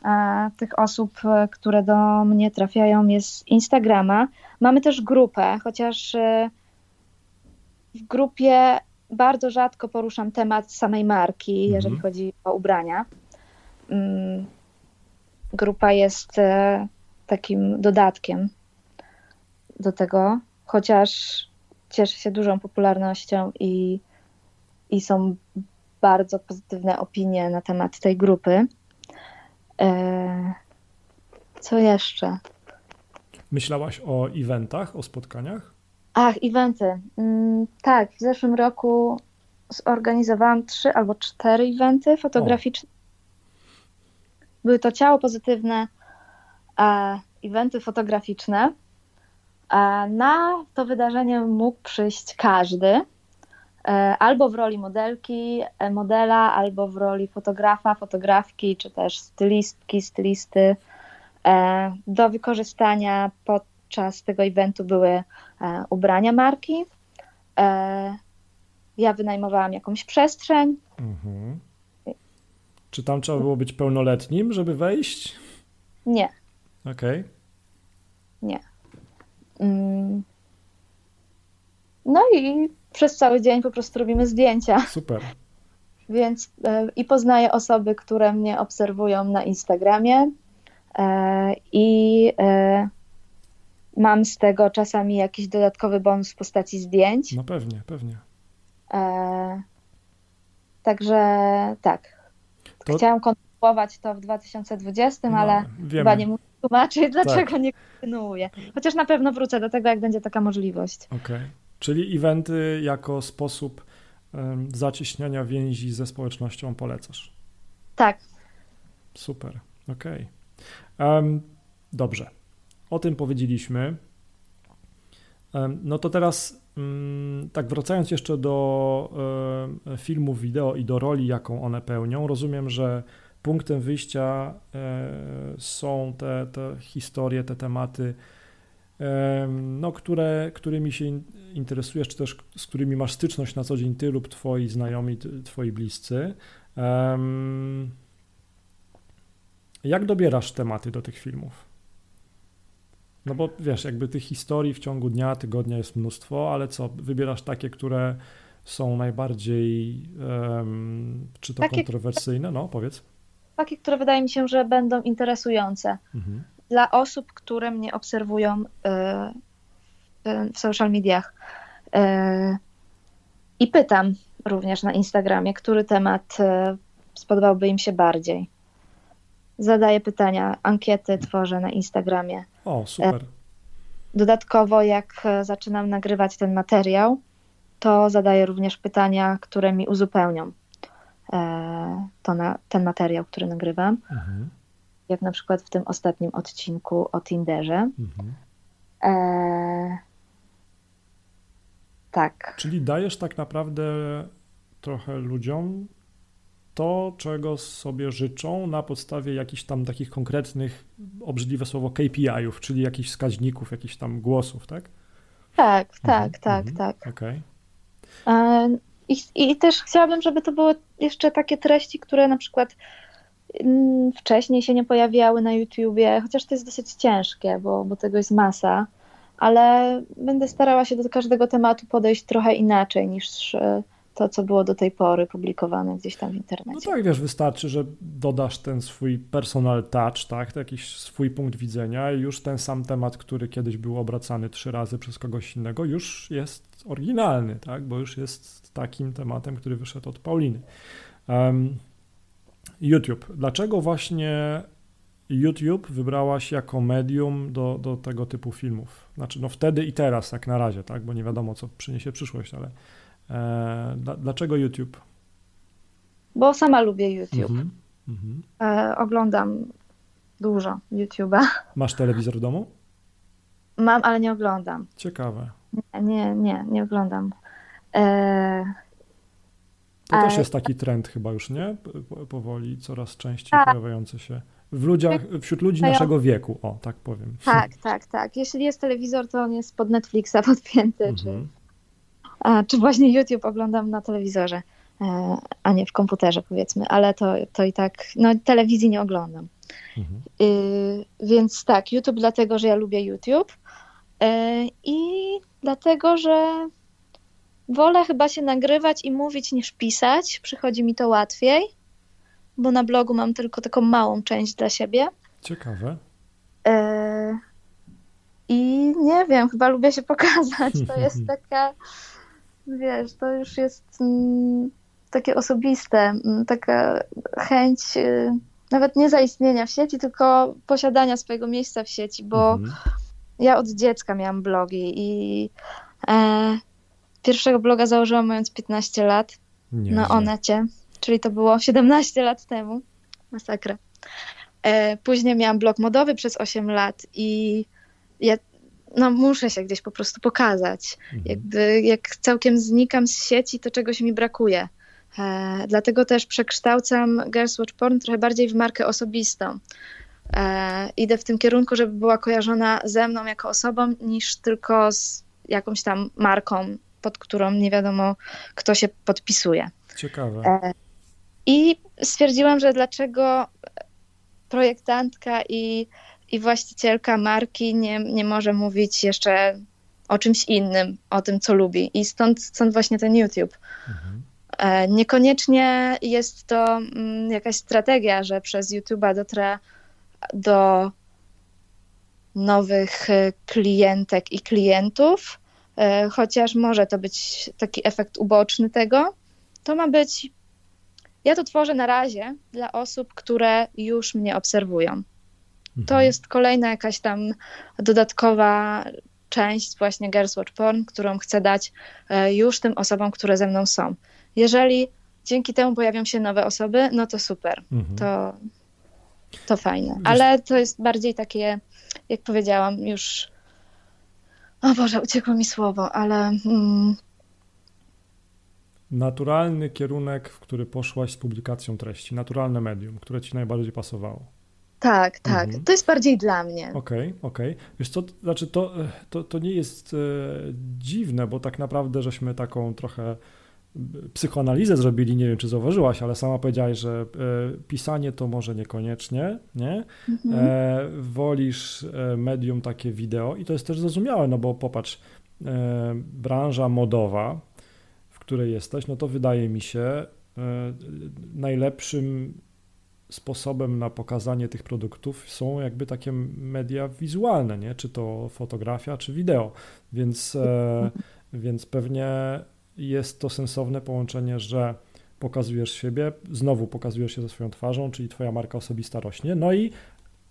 e, tych osób, e, które do mnie trafiają jest z Instagrama. Mamy też grupę, chociaż e, w grupie bardzo rzadko poruszam temat samej marki, Mhm. jeżeli chodzi o ubrania. Mm, Grupa jest e, takim dodatkiem do tego, chociaż cieszy się dużą popularnością i, i są bardzo pozytywne opinie na temat tej grupy. E, Co jeszcze? Myślałaś o eventach, o spotkaniach? Ach, eventy. Mm, tak, w zeszłym roku zorganizowałam trzy albo cztery eventy fotograficzne. Były to ciało pozytywne, e, eventy fotograficzne. E, na to wydarzenie mógł przyjść każdy, e, albo w roli modelki, e, modela, albo w roli fotografa, fotografki, czy też stylistki, stylisty. E, do wykorzystania podczas tego eventu były e, ubrania marki. E, ja wynajmowałam jakąś przestrzeń. Mhm. Czy tam trzeba było być pełnoletnim, żeby wejść? Nie, Okej. Mm. No i przez cały dzień po prostu robimy zdjęcia, Super. więc e, i poznaję osoby, które mnie obserwują na Instagramie i mam z tego czasami jakiś dodatkowy bonus w postaci zdjęć. No pewnie, pewnie. E, Także tak. To- Chciałam kontynuować to w 2020, No, ale wiemy. chyba nie muszę tłumaczyć, dlaczego nie kontynuuję. Chociaż na pewno wrócę do tego, jak będzie taka możliwość. Okej. Czyli eventy jako sposób em, zacieśniania więzi ze społecznością polecasz. Tak, Super, okej. Em, Dobrze, o tym powiedzieliśmy. No to teraz, mm, tak wracając jeszcze do filmów wideo i do roli, jaką one pełnią, rozumiem, że punktem wyjścia e, są te, te historie, te tematy, em, no, które, którymi się in- interesujesz, czy też z którymi masz styczność na co dzień ty lub twoi znajomi, twoi bliscy. Jak dobierasz tematy do tych filmów? No bo wiesz, jakby tych historii w ciągu dnia, tygodnia jest mnóstwo, ale co, wybierasz takie, które są najbardziej, em, czy to Takie- kontrowersyjne? No, powiedz. takie, które wydaje mi się, że będą interesujące Mhm. dla osób, które mnie obserwują e, w- w social mediach. E, I pytam również na Instagramie, który temat spodobałby im się bardziej. Zadaję pytania, ankiety tworzę na Instagramie. O, super. Dodatkowo, jak e, zaczynam nagrywać ten materiał, to zadaję również pytania, które mi uzupełnią e, to na, ten materiał, który nagrywam. Mhm. Jak na przykład w tym ostatnim odcinku o Tinderze. Mhm. E, tak, Czyli dajesz tak naprawdę trochę ludziom to, czego sobie życzą na podstawie jakichś tam takich konkretnych, obrzydliwe słowo, KPI-ów, czyli jakichś wskaźników, jakichś tam głosów, tak? tak, tak, Mhm, tak, mhm. tak. Okej. E, I, I też chciałabym, żeby to były jeszcze takie treści, które na przykład mm, wcześniej się nie pojawiały na YouTubie, chociaż to jest dosyć ciężkie, bo, bo tego jest masa, ale będę starała się do każdego tematu podejść trochę inaczej niż e, to, co było do tej pory publikowane gdzieś tam w No internecie. tak, wiesz, wystarczy, że dodasz ten swój personal touch, tak, jakiś swój punkt widzenia i już ten sam temat, który kiedyś był obracany trzy razy przez kogoś innego, już jest oryginalny, tak, bo już jest takim tematem, który wyszedł od Pauliny. Em, YouTube. Dlaczego właśnie YouTube wybrałaś jako medium do, do tego typu filmów? Znaczy, no wtedy i teraz, jak na razie, tak, bo nie wiadomo, co przyniesie przyszłość, ale dlaczego YouTube? Bo sama lubię YouTube. Mhm. Mhm. E, oglądam dużo YouTube'a. Masz telewizor w domu? Mam, ale nie oglądam. Ciekawe. Nie, nie, nie, nie oglądam. E... To też jest taki trend chyba już, nie? Powoli, coraz częściej tak. pojawiający się w ludziach, wśród ludzi naszego wieku, o, tak powiem. Tak, tak, tak. Jeśli jest telewizor, to on jest pod Netflixa podpięty, mhm. czy, czy właśnie YouTube oglądam na telewizorze, e, a nie w komputerze powiedzmy, ale to, to i tak, no telewizji nie oglądam. Mhm. Y, więc tak, YouTube dlatego, że ja lubię YouTube y, i dlatego, że wolę chyba się nagrywać i mówić niż pisać. Przychodzi mi to łatwiej, bo na blogu mam tylko taką małą część dla siebie. Ciekawe. Y, I nie wiem, chyba lubię się pokazać. To jest taka, wiesz, to już jest mm, takie osobiste, mm, taka chęć nawet nie zaistnienia w sieci, tylko posiadania swojego miejsca w sieci, bo mhm. ja od dziecka miałam blogi i e, pierwszego bloga założyłam mając 15 lat nie, na Onecie, czyli to było 17 lat temu. Masakra. E, później miałam blog modowy przez 8 lat i ja no, muszę się gdzieś po prostu pokazać. Mhm. Jakby jak całkiem znikam z sieci, to czegoś mi brakuje. E, dlatego też przekształcam Girls Watch Porn trochę bardziej w markę osobistą. E, idę w tym kierunku, żeby była kojarzona ze mną jako osobą, niż tylko z jakąś tam marką, pod którą nie wiadomo, kto się podpisuje. Ciekawe. E, I stwierdziłam, że dlaczego projektantka i, i właścicielka marki nie, nie może mówić jeszcze o czymś innym, o tym, co lubi. I stąd, stąd właśnie ten YouTube. Mhm. E, niekoniecznie jest to mm, jakaś strategia, że przez YouTube'a dotrę do nowych e, klientek i klientów, e, chociaż może to być taki efekt uboczny tego. To ma być. Ja to tworzę na razie dla osób, które już mnie obserwują. Mhm. To jest kolejna jakaś tam dodatkowa część właśnie Girls Watch Porn, którą chcę dać już tym osobom, które ze mną są. Jeżeli dzięki temu pojawią się nowe osoby, no to super. Mhm. To, to fajne. Ale to jest bardziej takie, jak powiedziałam, już. O Boże, uciekło mi słowo, ale. Mm... Naturalny kierunek, w który poszłaś z publikacją treści, naturalne medium, które ci najbardziej pasowało. Tak, tak. Mhm. To jest bardziej dla mnie. Okej, okay, okej. Okay. Wiesz co, znaczy to, to, to nie jest e, dziwne, bo tak naprawdę żeśmy taką trochę psychoanalizę zrobili, nie wiem czy zauważyłaś, ale sama powiedziałaś, że e, pisanie to może niekoniecznie, nie? Mhm. E, wolisz e, medium takie wideo i to jest też zrozumiałe, no bo popatrz, e, branża modowa, w której jesteś, no to wydaje mi się e, najlepszym sposobem na pokazanie tych produktów są jakby takie media wizualne, nie? Czy to fotografia, czy wideo, więc, e, więc pewnie jest to sensowne połączenie, że pokazujesz siebie, znowu pokazujesz się ze swoją twarzą, czyli twoja marka osobista rośnie, no i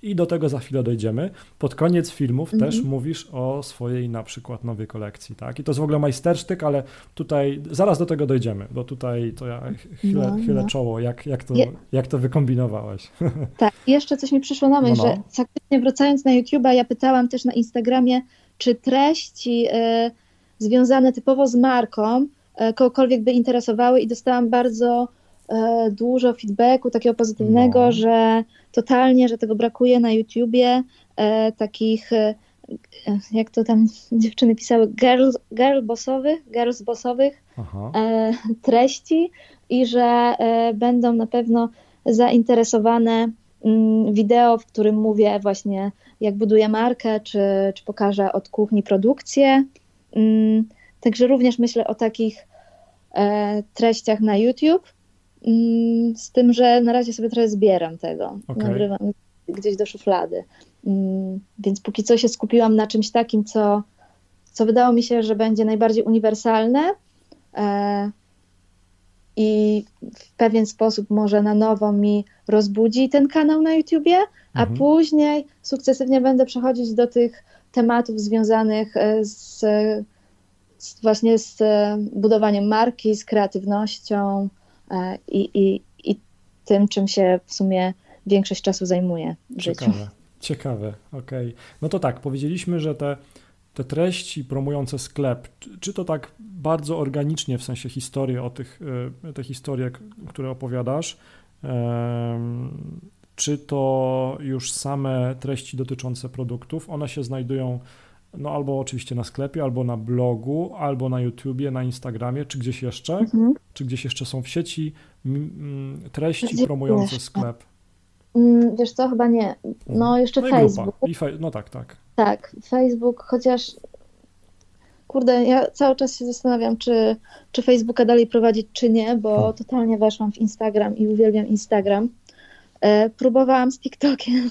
i do tego za chwilę dojdziemy. Pod koniec filmów -hmm. też mówisz o swojej na przykład nowej kolekcji, tak? I to jest w ogóle majstersztyk, ale tutaj zaraz do tego dojdziemy, bo tutaj to ja chylę, no, chylę no. czoło, jak, jak, to, Je... jak to wykombinowałaś. Tak, jeszcze coś mi przyszło na myśl, no, no. że faktycznie wracając na YouTube'a, ja pytałam też na Instagramie, czy treści y, związane typowo z marką E, kogokolwiek by interesowały i dostałam bardzo e, dużo feedbacku takiego pozytywnego, no. że totalnie, że tego brakuje na YouTubie, e, takich jak to tam dziewczyny pisały, girls, girl bossowych, girls bossowych treści i że będą na pewno zainteresowane mm, wideo, w którym mówię właśnie jak buduję markę, czy, czy pokażę od kuchni produkcję. Mm, także również myślę o takich E, treściach na YouTube. Mm, z tym, że na razie sobie trochę zbieram tego. Okay. Nagrywam gdzieś do szuflady. Mm, więc póki co się skupiłam na czymś takim, co, co wydało mi się, że będzie najbardziej uniwersalne e, i w pewien sposób może na nowo mi rozbudzi ten kanał na YouTubie, a mhm. później sukcesywnie będę przechodzić do tych tematów związanych e, z z, właśnie z e, budowaniem marki, z kreatywnością i, i, i tym, czym się w sumie większość czasu zajmuje w Ciekawe. Ciekawe, okej. Okay. No to tak, powiedzieliśmy, że te te treści promujące sklep, czy to tak bardzo organicznie, w sensie historii o tych, e, te historie, które opowiadasz, czy to już same treści dotyczące produktów, one się znajdują no albo oczywiście na sklepie, albo na blogu, albo na YouTubie, na Instagramie, czy gdzieś jeszcze? Mhm. Czy gdzieś jeszcze są w sieci treści gdzie promujące jeszcze? sklep? Mm, wiesz co, chyba nie. No, jeszcze no Facebook. I fe no tak, tak. Tak, Facebook, chociaż kurde, ja cały czas się zastanawiam, czy, czy Facebooka dalej prowadzić, czy nie, bo hmm. totalnie weszłam w Instagram i uwielbiam Instagram. E, próbowałam z TikTokiem.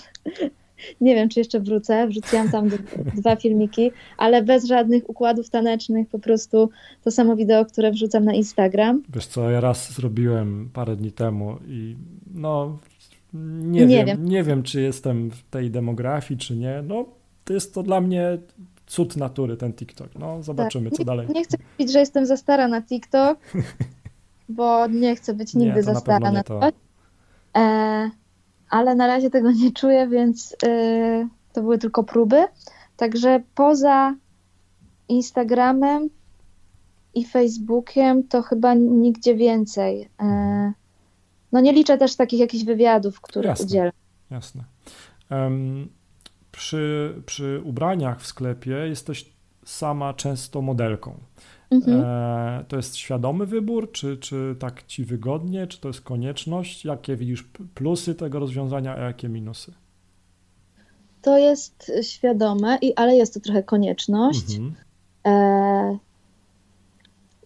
Nie wiem, czy jeszcze wrócę. Wrzuciłam tam dwa filmiki, ale bez żadnych układów tanecznych, po prostu to samo wideo, które wrzucam na Instagram. Wiesz co, ja raz zrobiłem parę dni temu i no nie, nie wiem, wiem, nie wiem, czy jestem w tej demografii, czy nie. No, to jest to dla mnie cud natury, ten TikTok. No, zobaczymy, tak. co dalej. Nie chcę mówić, że jestem za stara na TikTok, bo nie chcę być nigdy nie, za stara na to. E, ale na razie tego nie czuję, więc e, to były tylko próby. Także poza Instagramem i Facebookiem to chyba nigdzie więcej. E, no nie liczę też takich jakichś wywiadów, których jasne, udzielam. Jasne. Um, przy, przy ubraniach w sklepie jesteś sama często modelką. Mhm. E, to jest świadomy wybór, czy, czy tak ci wygodnie, czy to jest konieczność? Jakie widzisz plusy tego rozwiązania, a jakie minusy? To jest świadome, i, ale jest to trochę konieczność. Mhm. E,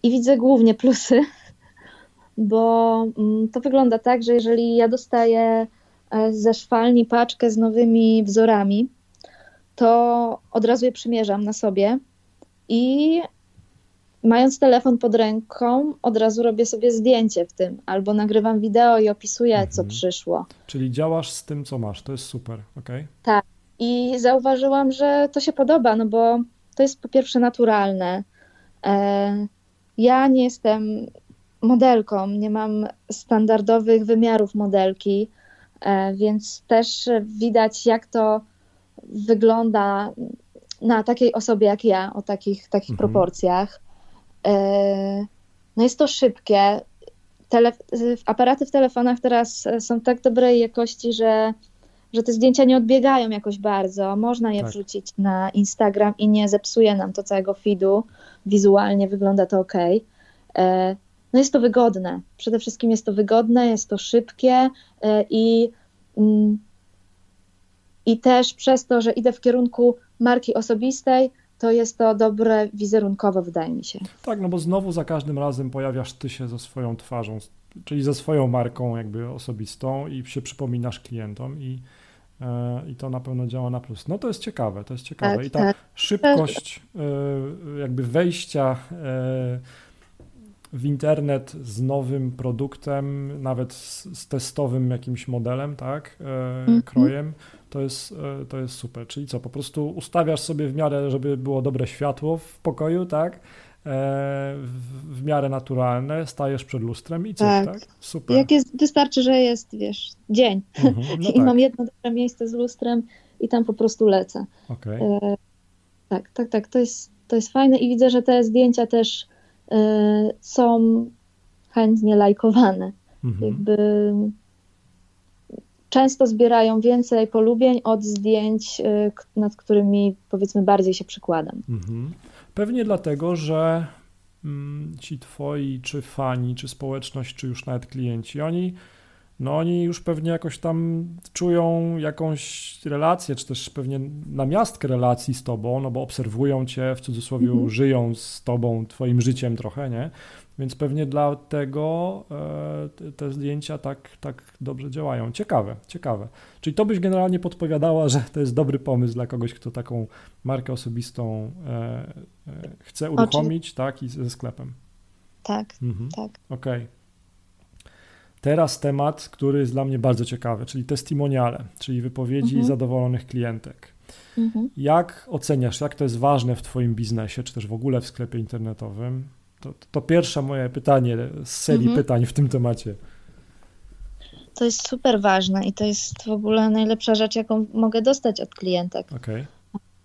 I widzę głównie plusy, bo mm, to wygląda tak, że jeżeli ja dostaję e, ze szwalni paczkę z nowymi wzorami, to od razu je przymierzam na sobie i mając telefon pod ręką, od razu robię sobie zdjęcie w tym, albo nagrywam wideo i opisuję, mhm. co przyszło. Czyli działasz z tym, co masz, to jest super, ok? Tak. I zauważyłam, że to się podoba, no bo to jest po pierwsze naturalne. E, ja nie jestem modelką, nie mam standardowych wymiarów modelki, e, więc też widać, jak to wygląda na takiej osobie jak ja, o takich, takich mhm. proporcjach. E, no jest to szybkie. Tele, aparaty w telefonach teraz są tak dobrej jakości, że, że te zdjęcia nie odbiegają jakoś bardzo. Można je tak. wrzucić na Instagram i nie zepsuje nam to całego feedu. Wizualnie wygląda to ok. E, no jest to wygodne. Przede wszystkim jest to wygodne, jest to szybkie e, i, mm, i też przez to, że idę w kierunku marki osobistej, to jest to dobre wizerunkowo, wydaje mi się. Tak, no bo znowu za każdym razem pojawiasz ty się ze swoją twarzą, czyli ze swoją marką jakby osobistą i się przypominasz klientom i, e, i to na pewno działa na plus. No to jest ciekawe, to jest ciekawe. Tak, I ta tak. szybkość e, jakby wejścia e, w internet z nowym produktem, nawet z, testowym jakimś modelem, tak, mm -hmm. To jest, e, to jest super. Czyli co, po prostu ustawiasz sobie w miarę, żeby było dobre światło w pokoju, tak? E, w, miarę naturalne, stajesz przed lustrem i co, tak? tak? Super. Jak jest, wystarczy, że jest, wiesz, dzień mhm, no i tak. mam jedno dobre miejsce z lustrem i tam po prostu lecę. Okay. E, tak, tak, tak, to jest, to jest fajne i widzę, że te zdjęcia też e, są chętnie lajkowane. Mhm. Jakby często zbierają więcej polubień od zdjęć, y, nad którymi powiedzmy bardziej się przykładam. Mhm. Pewnie dlatego, że mm, ci twoi, czy fani, czy społeczność, czy już nawet klienci, oni, no oni już pewnie jakoś tam czują jakąś relację, czy też pewnie namiastkę relacji z tobą, no bo obserwują cię, w cudzysłowie mhm. żyją z tobą, twoim życiem trochę, nie? Więc pewnie dlatego e, te zdjęcia tak, tak dobrze działają. Ciekawe, ciekawe. Czyli to byś generalnie podpowiadała, że to jest dobry pomysł dla kogoś, kto taką markę osobistą e, e, chce uruchomić, tak, i ze sklepem. Tak, mhm. tak. Okej. Okay. Teraz temat, który jest dla mnie bardzo ciekawy, czyli testimoniale, czyli wypowiedzi mhm. zadowolonych klientek. Mhm. Jak oceniasz, jak to jest ważne w Twoim biznesie, czy też w ogóle w sklepie internetowym? To, to pierwsze moje pytanie z serii mhm. pytań w tym temacie. To jest super ważne i to jest w ogóle najlepsza rzecz, jaką mogę dostać od klientek. Okay.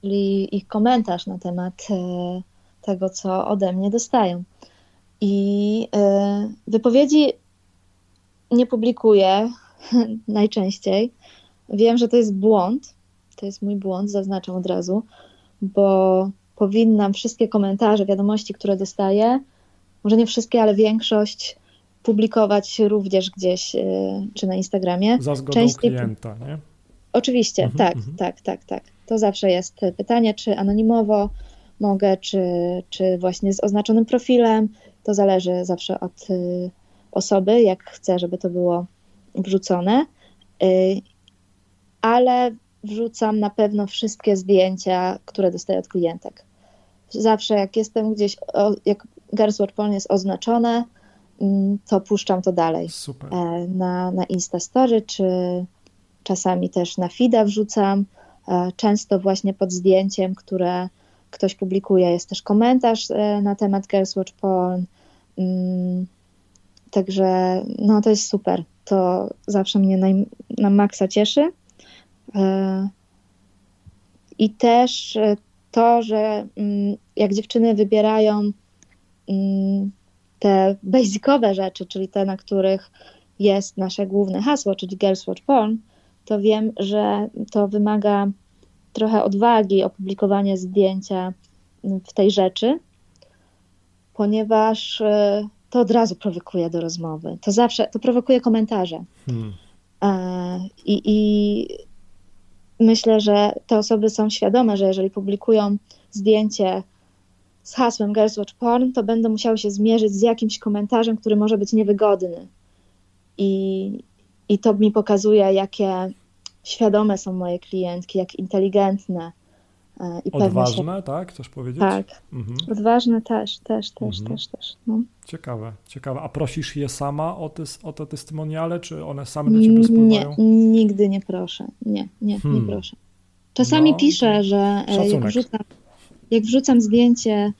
czyli ich komentarz na temat e, tego, co ode mnie dostają. I e, wypowiedzi nie publikuję najczęściej. Wiem, że to jest błąd. To jest mój błąd, zaznaczam od razu, bo powinnam wszystkie komentarze, wiadomości, które dostaję, może nie wszystkie, ale większość publikować również gdzieś, e, czy na Instagramie. Za zgodą Częściej... klienta, nie? Oczywiście, mhm, tak, mhm. tak, tak, tak. To zawsze jest pytanie, czy anonimowo mogę, czy, czy właśnie z oznaczonym profilem. To zależy zawsze od y, osoby, jak chcę, żeby to było wrzucone. Y, ale wrzucam na pewno wszystkie zdjęcia, które dostaję od klientek. Zawsze jak jestem gdzieś, jak Girls Watch Porn jest oznaczone, mm, to puszczam to dalej. Super. E, na, na Instastory, czy czasami też na feeda wrzucam. E, często właśnie pod zdjęciem, które ktoś publikuje, jest też komentarz e, na temat Girls Watch Porn. Mm, także no to jest super. To zawsze mnie na, na maksa cieszy. I też to, że mm, jak dziewczyny wybierają mm, te basicowe rzeczy, czyli te, na których jest nasze główne hasło, czyli Girls Watch Porn, to wiem, że to wymaga trochę odwagi opublikowanie zdjęcia w tej rzeczy, ponieważ e, to od razu prowokuje do rozmowy. To zawsze, to prowokuje komentarze. Hmm. E, I, I myślę, że te osoby są świadome, że jeżeli publikują zdjęcie z hasłem Girls Watch Porn, to będą musiały się zmierzyć z jakimś komentarzem, który może być niewygodny. I, i to mi pokazuje, jakie świadome są moje klientki, jak inteligentne. E, I Odważne, się... tak? Chcesz powiedzieć? Tak. Mhm. Odważne też, też, też, mhm. też, też. No. Ciekawe, ciekawe. A prosisz je sama o te, o te testymoniale, czy one same do ciebie spływają? Nie, nigdy nie proszę. Nie, nie, hmm. nie proszę. Czasami no, piszę, że e, jak wrzucam, jak wrzucam zdjęcie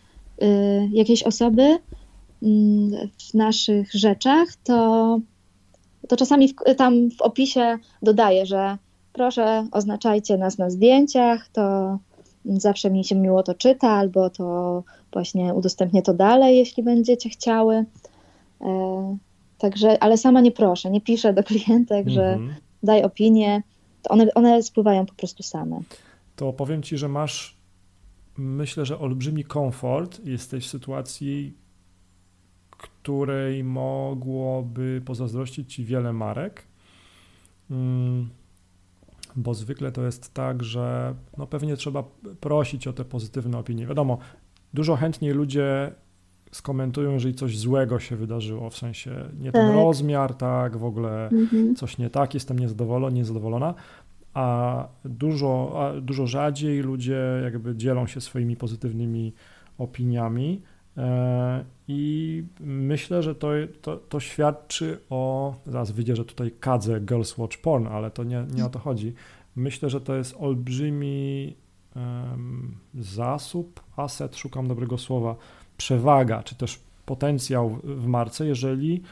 y, jakiejś osoby y, w naszych rzeczach, to, to czasami w, tam w opisie dodaję, że proszę oznaczajcie nas na zdjęciach, to zawsze mi się miło to czyta, albo to właśnie udostępnię to dalej, jeśli będziecie chciały. E, także, ale sama nie proszę, nie piszę do klientek, mm że mhm. daj opinię. One, one spływają po prostu same. To powiem ci, że masz, myślę, że olbrzymi komfort. Jesteś w sytuacji, której mogłoby pozazdrościć ci wiele marek. Bo zwykle to jest tak, że no pewnie trzeba prosić o te pozytywne opinie. Wiadomo, dużo chętniej ludzie skomentują, jeżeli coś złego się wydarzyło, w sensie nie ten tak. rozmiar, tak, w ogóle mhm. coś nie tak, jestem niezadowolony, niezadowolona, a dużo, a dużo rzadziej ludzie jakby dzielą się swoimi pozytywnymi opiniami i myślę, że to, to, to, świadczy o, zaraz wyjdzie, że tutaj kadzę Girls Watch Porn, ale to nie, nie o to chodzi. Myślę, że to jest olbrzymi um, zasób, aset, szukam dobrego słowa, przewaga, czy też potencjał w marce, jeżeli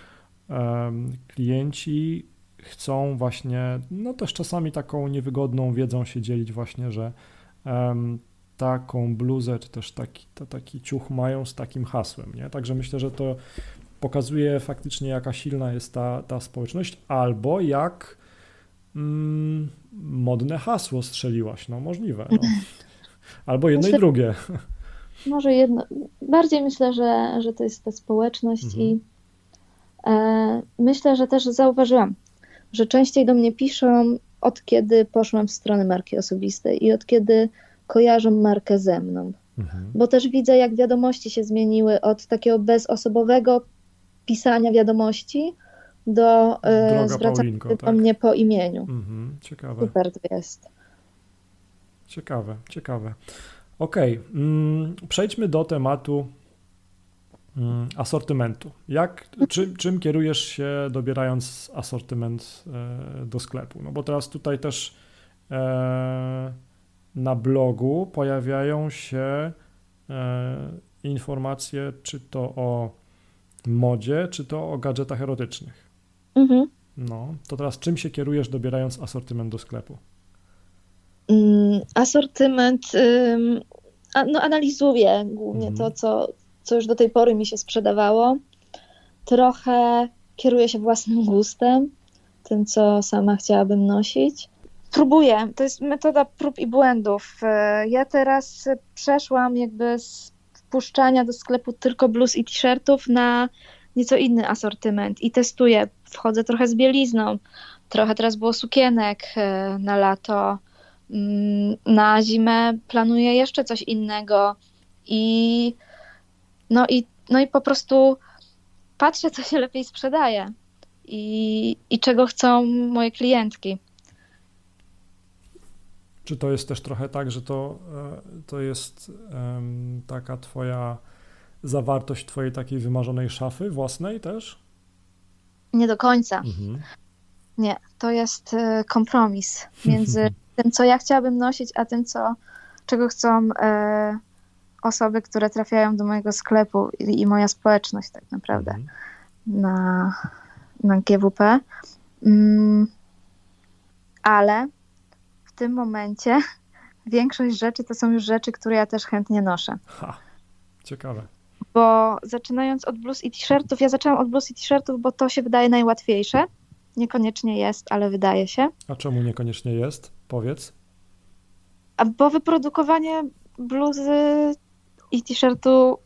um, klienci chcą właśnie, no też czasami taką niewygodną wiedzą się dzielić właśnie, że um, taką bluzę, czy też taki, to, taki ciuch mają z takim hasłem, nie? Także myślę, że to pokazuje faktycznie, jaka silna jest ta, ta społeczność, albo jak mm, modne hasło strzeliłaś, no możliwe. No. Albo jedno myślę, i drugie. Może jedno, bardziej myślę, że, że to jest ta społeczność mhm. i e, myślę, że też zauważyłam, że częściej do mnie piszą od kiedy poszłam w stronę marki osobistej i od kiedy kojarzą markę ze mną. Mhm. Bo też widzę, jak wiadomości się zmieniły od takiego bezosobowego pisania wiadomości do e, zwracania do tak? mnie po imieniu. Mhm, ciekawe. Super to jest. Ciekawe, ciekawe. Okej, okay. mm, przejdźmy do tematu mm, asortymentu. Jak, czym, czym kierujesz się dobierając asortyment e, do sklepu? No bo teraz tutaj też e, na blogu pojawiają się e, informacje, czy to o modzie, czy to o gadżetach erotycznych. Mhm. No, to teraz czym się kierujesz dobierając asortyment do sklepu? Mm, asortyment no, analizuję głównie to, co, co już do tej pory mi się sprzedawało. Trochę kieruję się własnym gustem, tym, co sama chciałabym nosić. Próbuję, to jest metoda prób i błędów. E, ja teraz przeszłam jakby z wpuszczania do sklepu tylko bluz i t-shirtów na nieco inny asortyment i testuję. Wchodzę trochę z bielizną, trochę teraz było sukienek e, na lato, mm, na zimę planuję jeszcze coś innego i no i, no i po prostu patrzę, co się lepiej sprzedaje i, i czego chcą moje klientki. Czy to jest też trochę tak, że to, e, to jest um, taka twoja zawartość twojej takiej wymarzonej szafy własnej też? Nie do końca. Mhm. Nie, to jest e, kompromis między tym, co ja chciałabym nosić, a tym, co, czego chcą e, osoby, które trafiają do mojego sklepu i, i moja społeczność tak naprawdę mhm. na, na GWP. Mm, ale tym momencie większość rzeczy to są już rzeczy, które ja też chętnie noszę. Ha, ciekawe. Bo zaczynając od bluz i t-shirtów, ja zaczęłam od bluz i t-shirtów, bo to się wydaje najłatwiejsze. Niekoniecznie jest, ale wydaje się. A czemu niekoniecznie jest? Powiedz. A bo wyprodukowanie bluzy i t-shirtu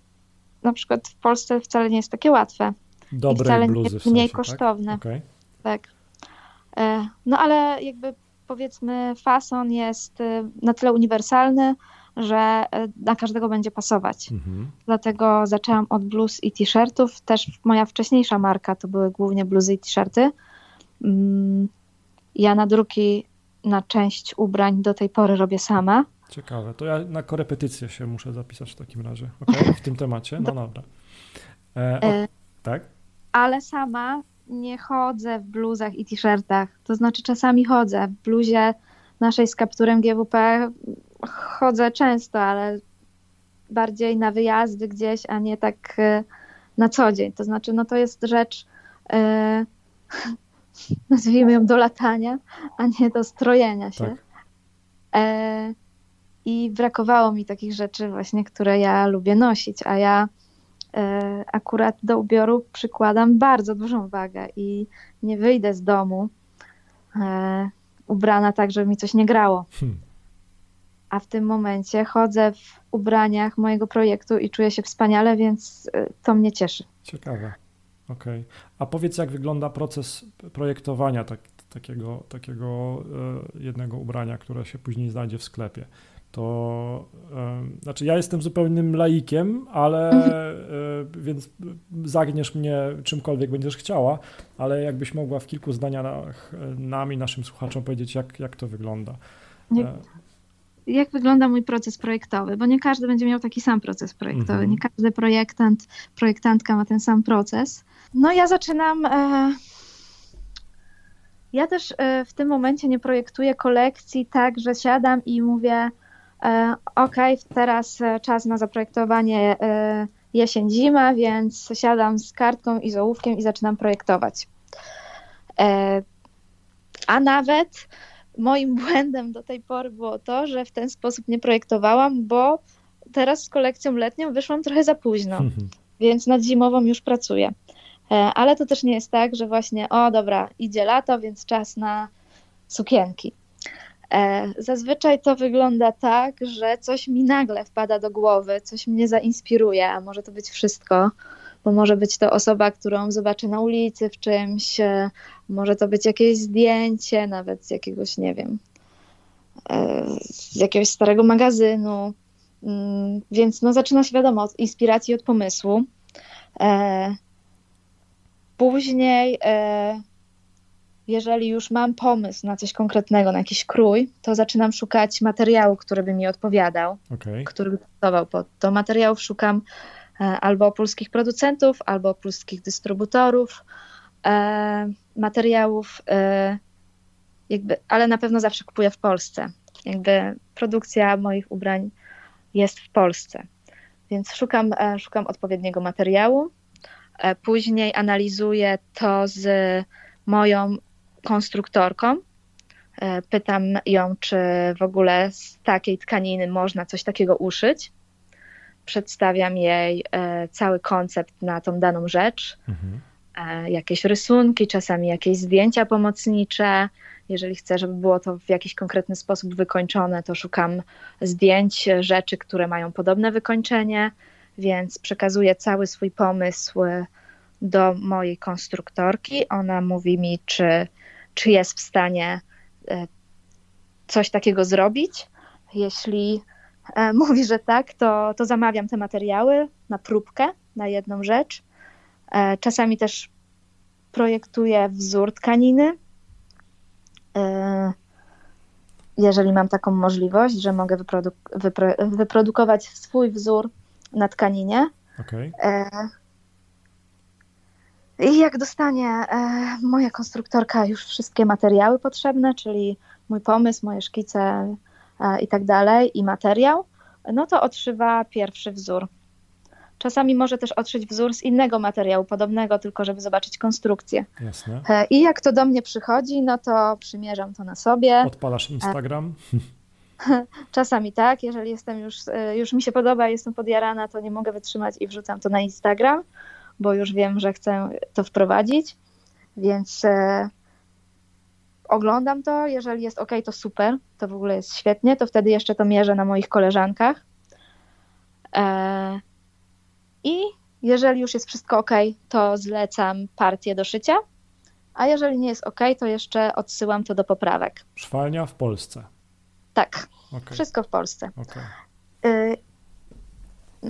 na przykład w Polsce wcale nie jest takie łatwe. Dobre I wcale bluzy nie, w sensie, mniej tak? kosztowne. Okay. Tak. E, no ale jakby powiedzmy fason jest e, na tyle uniwersalny, że e, na każdego będzie pasować. Mhm. Dlatego zaczęłam od bluz i t-shirtów. Też moja wcześniejsza marka to były głównie bluzy i t-shirty. Mm, ja na druki na część ubrań do tej pory robię sama. Ciekawe. To ja na korepetycję się muszę zapisać w takim razie. Okay? W tym temacie. No dobra. E, o, e, tak? Ale sama nie chodzę w bluzach i t-shirtach. To znaczy czasami chodzę. W bluzie naszej z kapturem GWP chodzę często, ale bardziej na wyjazdy gdzieś, a nie tak e, na co dzień. To znaczy, no to jest rzecz, e, nazwijmy ją do latania, a nie do strojenia się. Tak. E, I brakowało mi takich rzeczy właśnie, które ja lubię nosić, a ja akurat do ubioru przykładam bardzo dużą wagę i nie wyjdę z domu e, ubrana tak, żeby mi coś nie grało. Hmm. A w tym momencie chodzę w ubraniach mojego projektu i czuję się wspaniale, więc e, to mnie cieszy. Ciekawe. Okej. Okay. A powiedz, jak wygląda proces projektowania tak, takiego, takiego jednego ubrania, które się później znajdzie w sklepie? To znaczy ja jestem zupełnym laikiem, ale. E, więc zagniesz mnie czymkolwiek będziesz chciała, ale jakbyś mogła w kilku zdaniach nam i naszym słuchaczom powiedzieć, jak, jak to wygląda. Jak, e, jak wygląda mój proces projektowy, bo nie każdy będzie miał taki sam proces projektowy, mhm. nie każdy projektant, projektantka ma ten sam proces. No ja zaczynam... E... Ja też w tym momencie nie projektuję kolekcji tak, że siadam i mówię, E, ok, teraz e, czas na zaprojektowanie e, jesień-zima, więc siadam z kartką i z ołówkiem i zaczynam projektować. A nawet moim błędem do tej pory było to, że w ten sposób nie projektowałam, bo teraz z kolekcją letnią wyszłam trochę za późno, mhm. więc nad zimową już pracuję. Ale to też nie jest tak, że właśnie, o dobra, idzie lato, więc czas na sukienki. E, zazwyczaj to wygląda tak, że coś mi nagle wpada do głowy, coś mnie zainspiruje, a może to być wszystko, bo może być to osoba, którą zobaczę na ulicy w czymś, e, może to być jakieś zdjęcie, nawet z jakiegoś, nie wiem, e, z jakiegoś starego magazynu. Mm, więc no, zaczyna się wiadomo od inspiracji, od pomysłu. Później jeżeli już mam pomysł na coś konkretnego, na jakiś krój, to zaczynam szukać materiału, który by mi odpowiadał, okay. który by pasował pod to. Materiałów szukam e, albo polskich producentów, albo polskich dystrybutorów, e, materiałów, e, jakby, ale na pewno zawsze kupuję w Polsce. Jakby produkcja moich ubrań jest w Polsce. Więc szukam, szukam odpowiedniego materiału. Później analizuję to z moją konstruktorką, E, pytam ją, czy w ogóle z takiej tkaniny można coś takiego uszyć. Przedstawiam jej e, cały koncept na tą daną rzecz, mhm. E, jakieś rysunki, czasami jakieś zdjęcia pomocnicze. Jeżeli chcę, żeby było to w jakiś konkretny sposób wykończone, to szukam zdjęć, rzeczy, które mają podobne wykończenie, więc przekazuję cały swój pomysł do mojej konstruktorki. Ona mówi mi, czy, czy jest w stanie E, coś takiego zrobić. Jeśli e, mówi, że tak, to, to zamawiam te materiały na próbkę, na jedną rzecz. E, czasami też projektuję wzór tkaniny. Jeżeli mam taką możliwość, że mogę wyproduk- wypro- wyprodukować swój wzór na tkaninie. Okay. I jak dostanie e, moja konstruktorka już wszystkie materiały potrzebne, czyli mój pomysł, moje szkice e, i tak dalej, i materiał, no to odszywa pierwszy wzór. Czasami może też otrzeć wzór z innego materiału, podobnego, tylko żeby zobaczyć konstrukcję. Jasne. E, I jak to do mnie przychodzi, no to przymierzam to na sobie. Odpalasz Instagram? Czasami tak, jeżeli jestem już, już mi się podoba, jestem podjarana, to nie mogę wytrzymać i wrzucam to na Instagram bo już wiem, że chcę to wprowadzić, więc e, oglądam to. Jeżeli jest ok, to super, to w ogóle jest świetnie. To wtedy jeszcze to mierzę na moich koleżankach. E, I jeżeli już jest wszystko ok, to zlecam partię do szycia. A jeżeli nie jest ok, to jeszcze odsyłam to do poprawek. Szwalnia w Polsce. Tak, okay. wszystko w Polsce. Okay.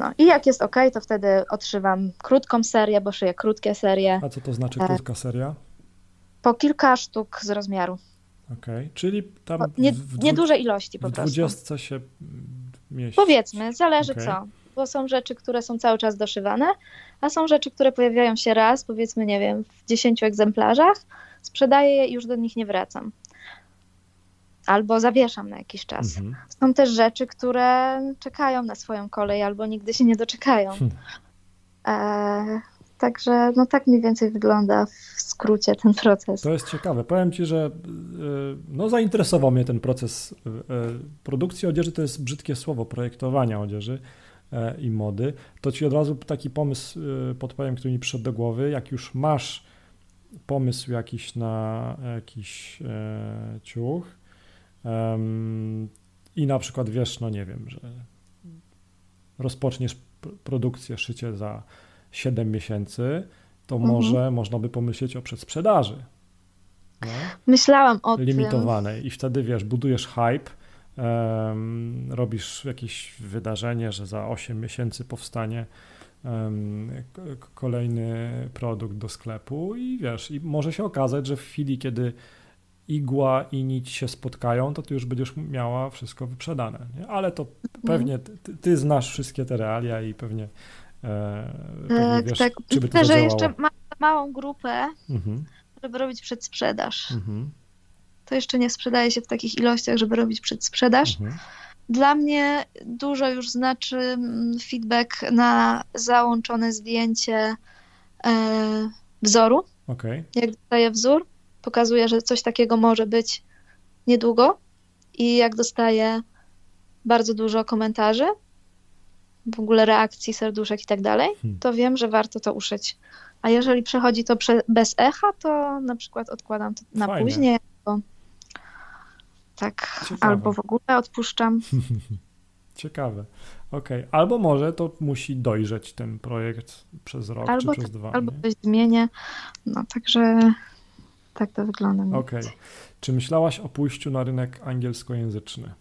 No i jak jest ok, to wtedy odszywam krótką serię, bo szyję krótkie serie. A co to znaczy krótka seria? Po kilka sztuk z rozmiaru. Okej, okay. czyli tam. Nie, w, nieduże ilości po w prostu. W 20 się mieści. Powiedzmy, zależy okay. co. Bo są rzeczy, które są cały czas doszywane, a są rzeczy, które pojawiają się raz, powiedzmy, nie wiem, w 10 egzemplarzach, sprzedaję je i już do nich nie wracam albo zawieszam na jakiś czas. Mhm. Są też rzeczy, które czekają na swoją kolej albo nigdy się nie doczekają. Hmm. E, także no tak mniej więcej wygląda w skrócie ten proces. To jest ciekawe. Powiem Ci, że e, no, zainteresował mnie ten proces e, produkcji odzieży. To jest brzydkie słowo, projektowania odzieży e, i mody. To Ci od razu taki pomysł podpowiem, który mi przyszedł do głowy. Jak już masz pomysł jakiś na jakiś ciuch, i na przykład wiesz, no nie wiem, że rozpoczniesz produkcję, szycie za 7 miesięcy, to mhm. może można by pomyśleć o przedsprzedaży. No? Myślałam o limitowanej. tym. I wtedy wiesz, budujesz hype, um, robisz jakieś wydarzenie, że za 8 miesięcy powstanie um, kolejny produkt do sklepu i wiesz, i może się okazać, że w chwili, kiedy igła i nić się spotkają, to ty już będziesz miała wszystko wyprzedane. Nie? Ale to mhm. pewnie ty, ty, znasz wszystkie te realia i pewnie, e, pewnie tak, wiesz, tak. czy by to że jeszcze ma małą grupę, mhm. żeby robić przedsprzedaż. Mhm. To jeszcze nie sprzedaje się w takich ilościach, żeby robić przedsprzedaż. Mhm. Dla mnie dużo już znaczy mm, feedback na załączone zdjęcie e, wzoru. Okay. Jak dostaję wzór, pokazuje, że coś takiego może być niedługo i jak dostaję bardzo dużo komentarzy, w ogóle reakcji, serduszek i tak dalej, hmm. to wiem, że warto to uszyć. A jeżeli przechodzi to bez echa, to na przykład odkładam to na Fajne. później, albo tak, Ciekawe. albo w ogóle odpuszczam. Ciekawe. Okej, okay. albo może to musi dojrzeć ten projekt przez rok albo czy przez dwa. Albo nie? coś zmienię. No także tak to wygląda. Okej. Okay. Czy myślałaś o pójściu na rynek angielskojęzyczny?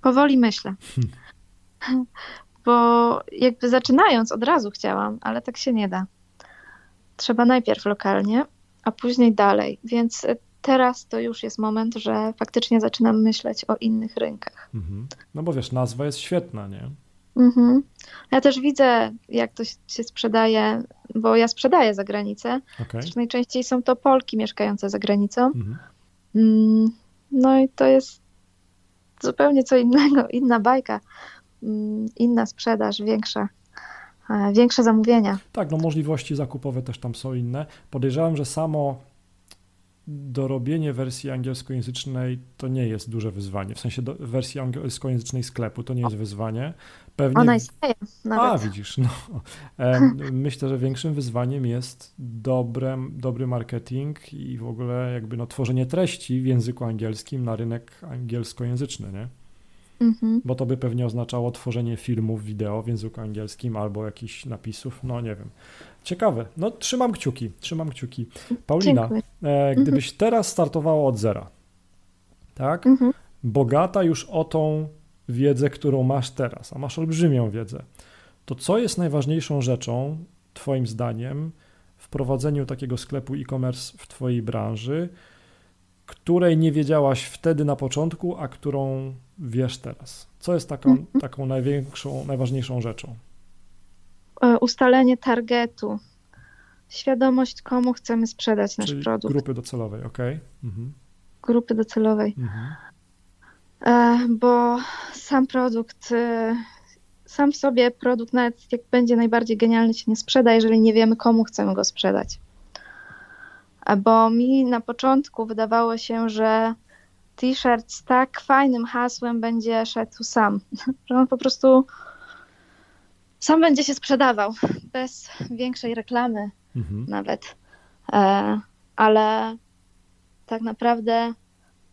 Powoli myślę. Hmm. Bo jakby zaczynając od razu chciałam, ale tak się nie da. Trzeba najpierw lokalnie, a później dalej. Więc teraz to już jest moment, że faktycznie zaczynam myśleć o innych rynkach. Mhm. No bo wiesz, nazwa jest świetna, nie? Mhm. Ja też widzę, jak to się sprzedaje, bo ja sprzedaję za granicę. Okay. Najczęściej są to Polki mieszkające za granicą. Mhm. Mm, no i to jest zupełnie co innego, inna bajka, mm, inna sprzedaż, większa, e, większe zamówienia. Tak, no możliwości zakupowe też tam są inne. Podejrzewam, że samo dorobienie wersji angielskojęzycznej to nie jest duże wyzwanie. W sensie do, wersji angielskojęzycznej sklepu to nie jest wyzwanie. Pewnie... Ona istnieje nawet. A, widzisz, no. E, myślę, że większym wyzwaniem jest dobre, dobry marketing i w ogóle jakby no, tworzenie treści w języku angielskim na rynek angielskojęzyczny, nie? Mhm. Bo to by pewnie oznaczało tworzenie filmów, wideo w języku angielskim albo jakichś napisów, no nie wiem. Ciekawe. No trzymam kciuki, trzymam kciuki. Paulina, e, gdybyś mhm. teraz startowała od zera, tak? Mhm. Bogata już o tą wiedzę, którą masz teraz, a masz olbrzymią wiedzę, to co jest najważniejszą rzeczą, Twoim zdaniem, w prowadzeniu takiego sklepu e-commerce w Twojej branży, której nie wiedziałaś wtedy na początku, a którą wiesz teraz? Co jest taką, mhm. taką największą, najważniejszą rzeczą? E, ustalenie targetu, świadomość, komu chcemy sprzedać nasz Czyli produkt. Grupy docelowej, ok. Mhm. Grupy docelowej. Mhm. E, bo sam produkt, e, sam w sobie produkt, nawet jak będzie najbardziej genialny, się nie sprzeda, jeżeli nie wiemy, komu chcemy go sprzedać. Bo mi na początku wydawało się, że t-shirt z tak fajnym hasłem będzie szedł sam, że on po prostu sam będzie się sprzedawał, bez większej reklamy mhm. nawet. E, ale tak naprawdę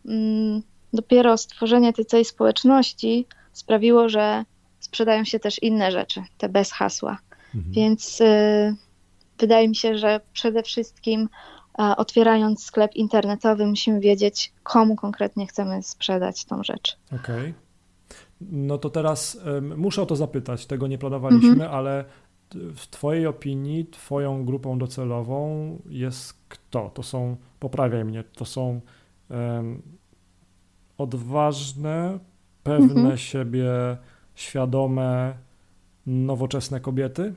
mm, dopiero stworzenie tej całej społeczności sprawiło, że sprzedają się też inne rzeczy, te bez hasła. Mhm. Więc y, wydaje mi się, że przede wszystkim e, otwierając sklep internetowy musimy wiedzieć, komu konkretnie chcemy sprzedać tą rzecz. Okej. Okay. No to teraz muszę o to zapytać, tego nie planowaliśmy, mhm. ale w Twojej opinii, Twoją grupą docelową jest kto? To są, poprawiaj mnie, to są um, odważne, pewne mhm. siebie, świadome, nowoczesne kobiety?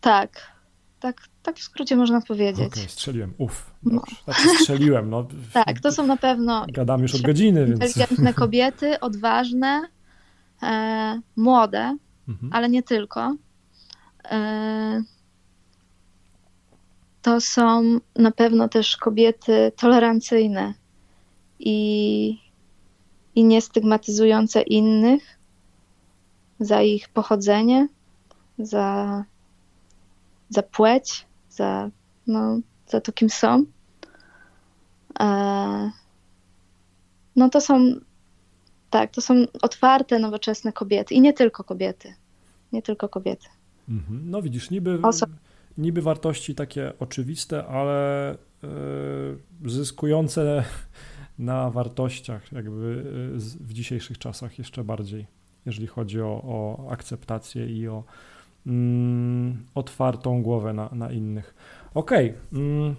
Tak, tak, tak w skrócie można powiedzieć. Okay, strzeliłem, uff, no. znaczy strzeliłem. No. tak, to są na pewno Gadam już od godziny, więc... Inteligentne kobiety, odważne, e, młode, mhm. ale nie tylko. E, to są na pewno też kobiety tolerancyjne i, i niestygmatyzujące innych za ich pochodzenie, za, za płeć, za, no, za to, kim są. E, no to są tak, to są otwarte, nowoczesne kobiety i nie tylko kobiety. Nie tylko kobiety. Mhm. No widzisz, niby, niby wartości takie oczywiste, ale yy, zyskujące na wartościach jakby e, w dzisiejszych czasach jeszcze bardziej, jeżeli chodzi o, o akceptację i o mm, otwartą głowę na, na innych. Okej. Okay. Mm.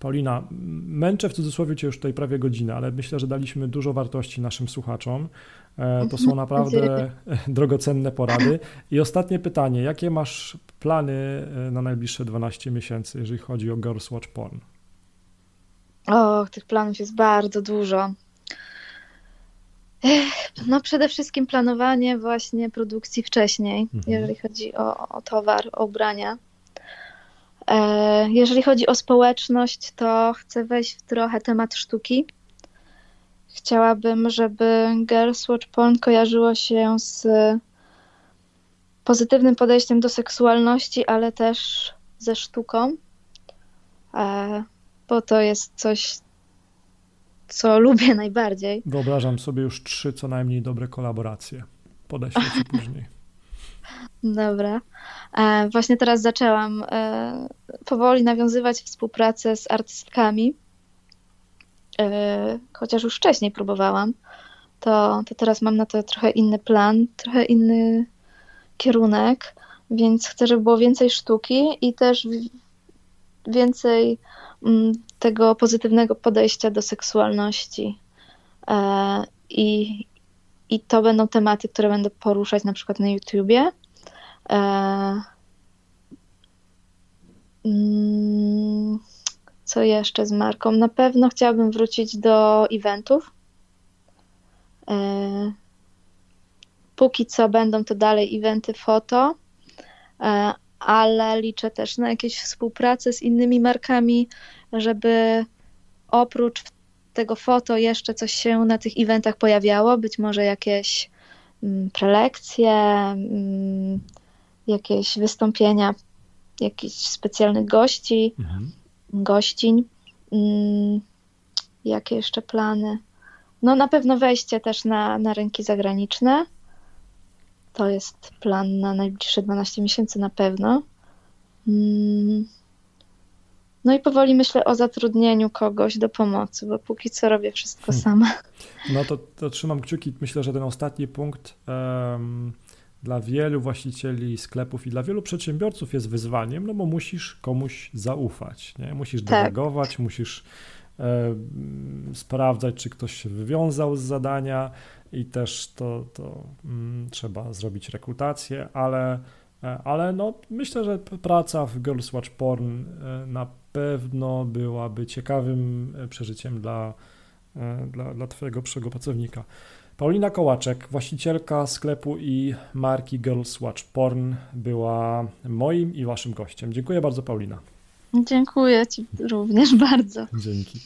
Paulina, męczę w cudzysłowie Cię już tutaj prawie godzinę, ale myślę, że daliśmy dużo wartości naszym słuchaczom. E, to są naprawdę drogocenne porady. I ostatnie pytanie, jakie masz plany e, na najbliższe 12 miesięcy, jeżeli chodzi o Girls Watch Porn? O, tych planów jest bardzo dużo. No przede wszystkim planowanie właśnie produkcji wcześniej, mhm. jeżeli chodzi o, o towar, o ubrania. E, jeżeli chodzi o społeczność, to chcę wejść w trochę temat sztuki. Chciałabym, żeby Girls Watch Porn kojarzyło się z pozytywnym podejściem do seksualności, ale też ze sztuką, e, bo to jest coś, co lubię najbardziej. Wyobrażam sobie już trzy co najmniej dobre kolaboracje. Podeślę ci później. Dobra. E, właśnie teraz zaczęłam e, powoli nawiązywać współpracę z artystkami, e, chociaż już wcześniej próbowałam. To, to teraz mam na to trochę inny plan, trochę inny kierunek, więc chcę, żeby było więcej sztuki i też więcej mm, tego pozytywnego podejścia do seksualności. I, I to będą tematy, które będę poruszać na przykład na YouTubie E, mm, co jeszcze z marką? Na pewno chciałabym wrócić do eventów. E, póki co będą to dalej eventy foto, e, ale liczę też na jakieś współpracę z innymi markami, żeby oprócz tego foto jeszcze coś się na tych eventach pojawiało, być może jakieś mm, prelekcje, mm, jakieś wystąpienia jakichś specjalnych gości, mhm. gościń. Mm, jakie jeszcze plany? No na pewno wejście też na, na rynki zagraniczne. To jest plan na najbliższe 12 miesięcy na pewno. Mm. No i powoli myślę o zatrudnieniu kogoś do pomocy, bo póki co robię wszystko hmm. sama. No to, to, trzymam kciuki. Myślę, że ten ostatni punkt um, dla wielu właścicieli sklepów i dla wielu przedsiębiorców jest wyzwaniem, no bo musisz komuś zaufać, nie? Musisz tak. delegować, musisz e, sprawdzać, czy ktoś się wywiązał z zadania i też to, to mm, trzeba zrobić rekrutację, ale E, ale no, myślę, że praca w Girls Watch Porn e, na pewno byłaby ciekawym e, przeżyciem dla, dla, dla Twojego przyszłego pracownika. Paulina Kołaczek, właścicielka sklepu i marki Girls Watch Porn, była moim i Waszym gościem. Dziękuję bardzo, Paulina. Dziękuję Ci również bardzo. Dzięki.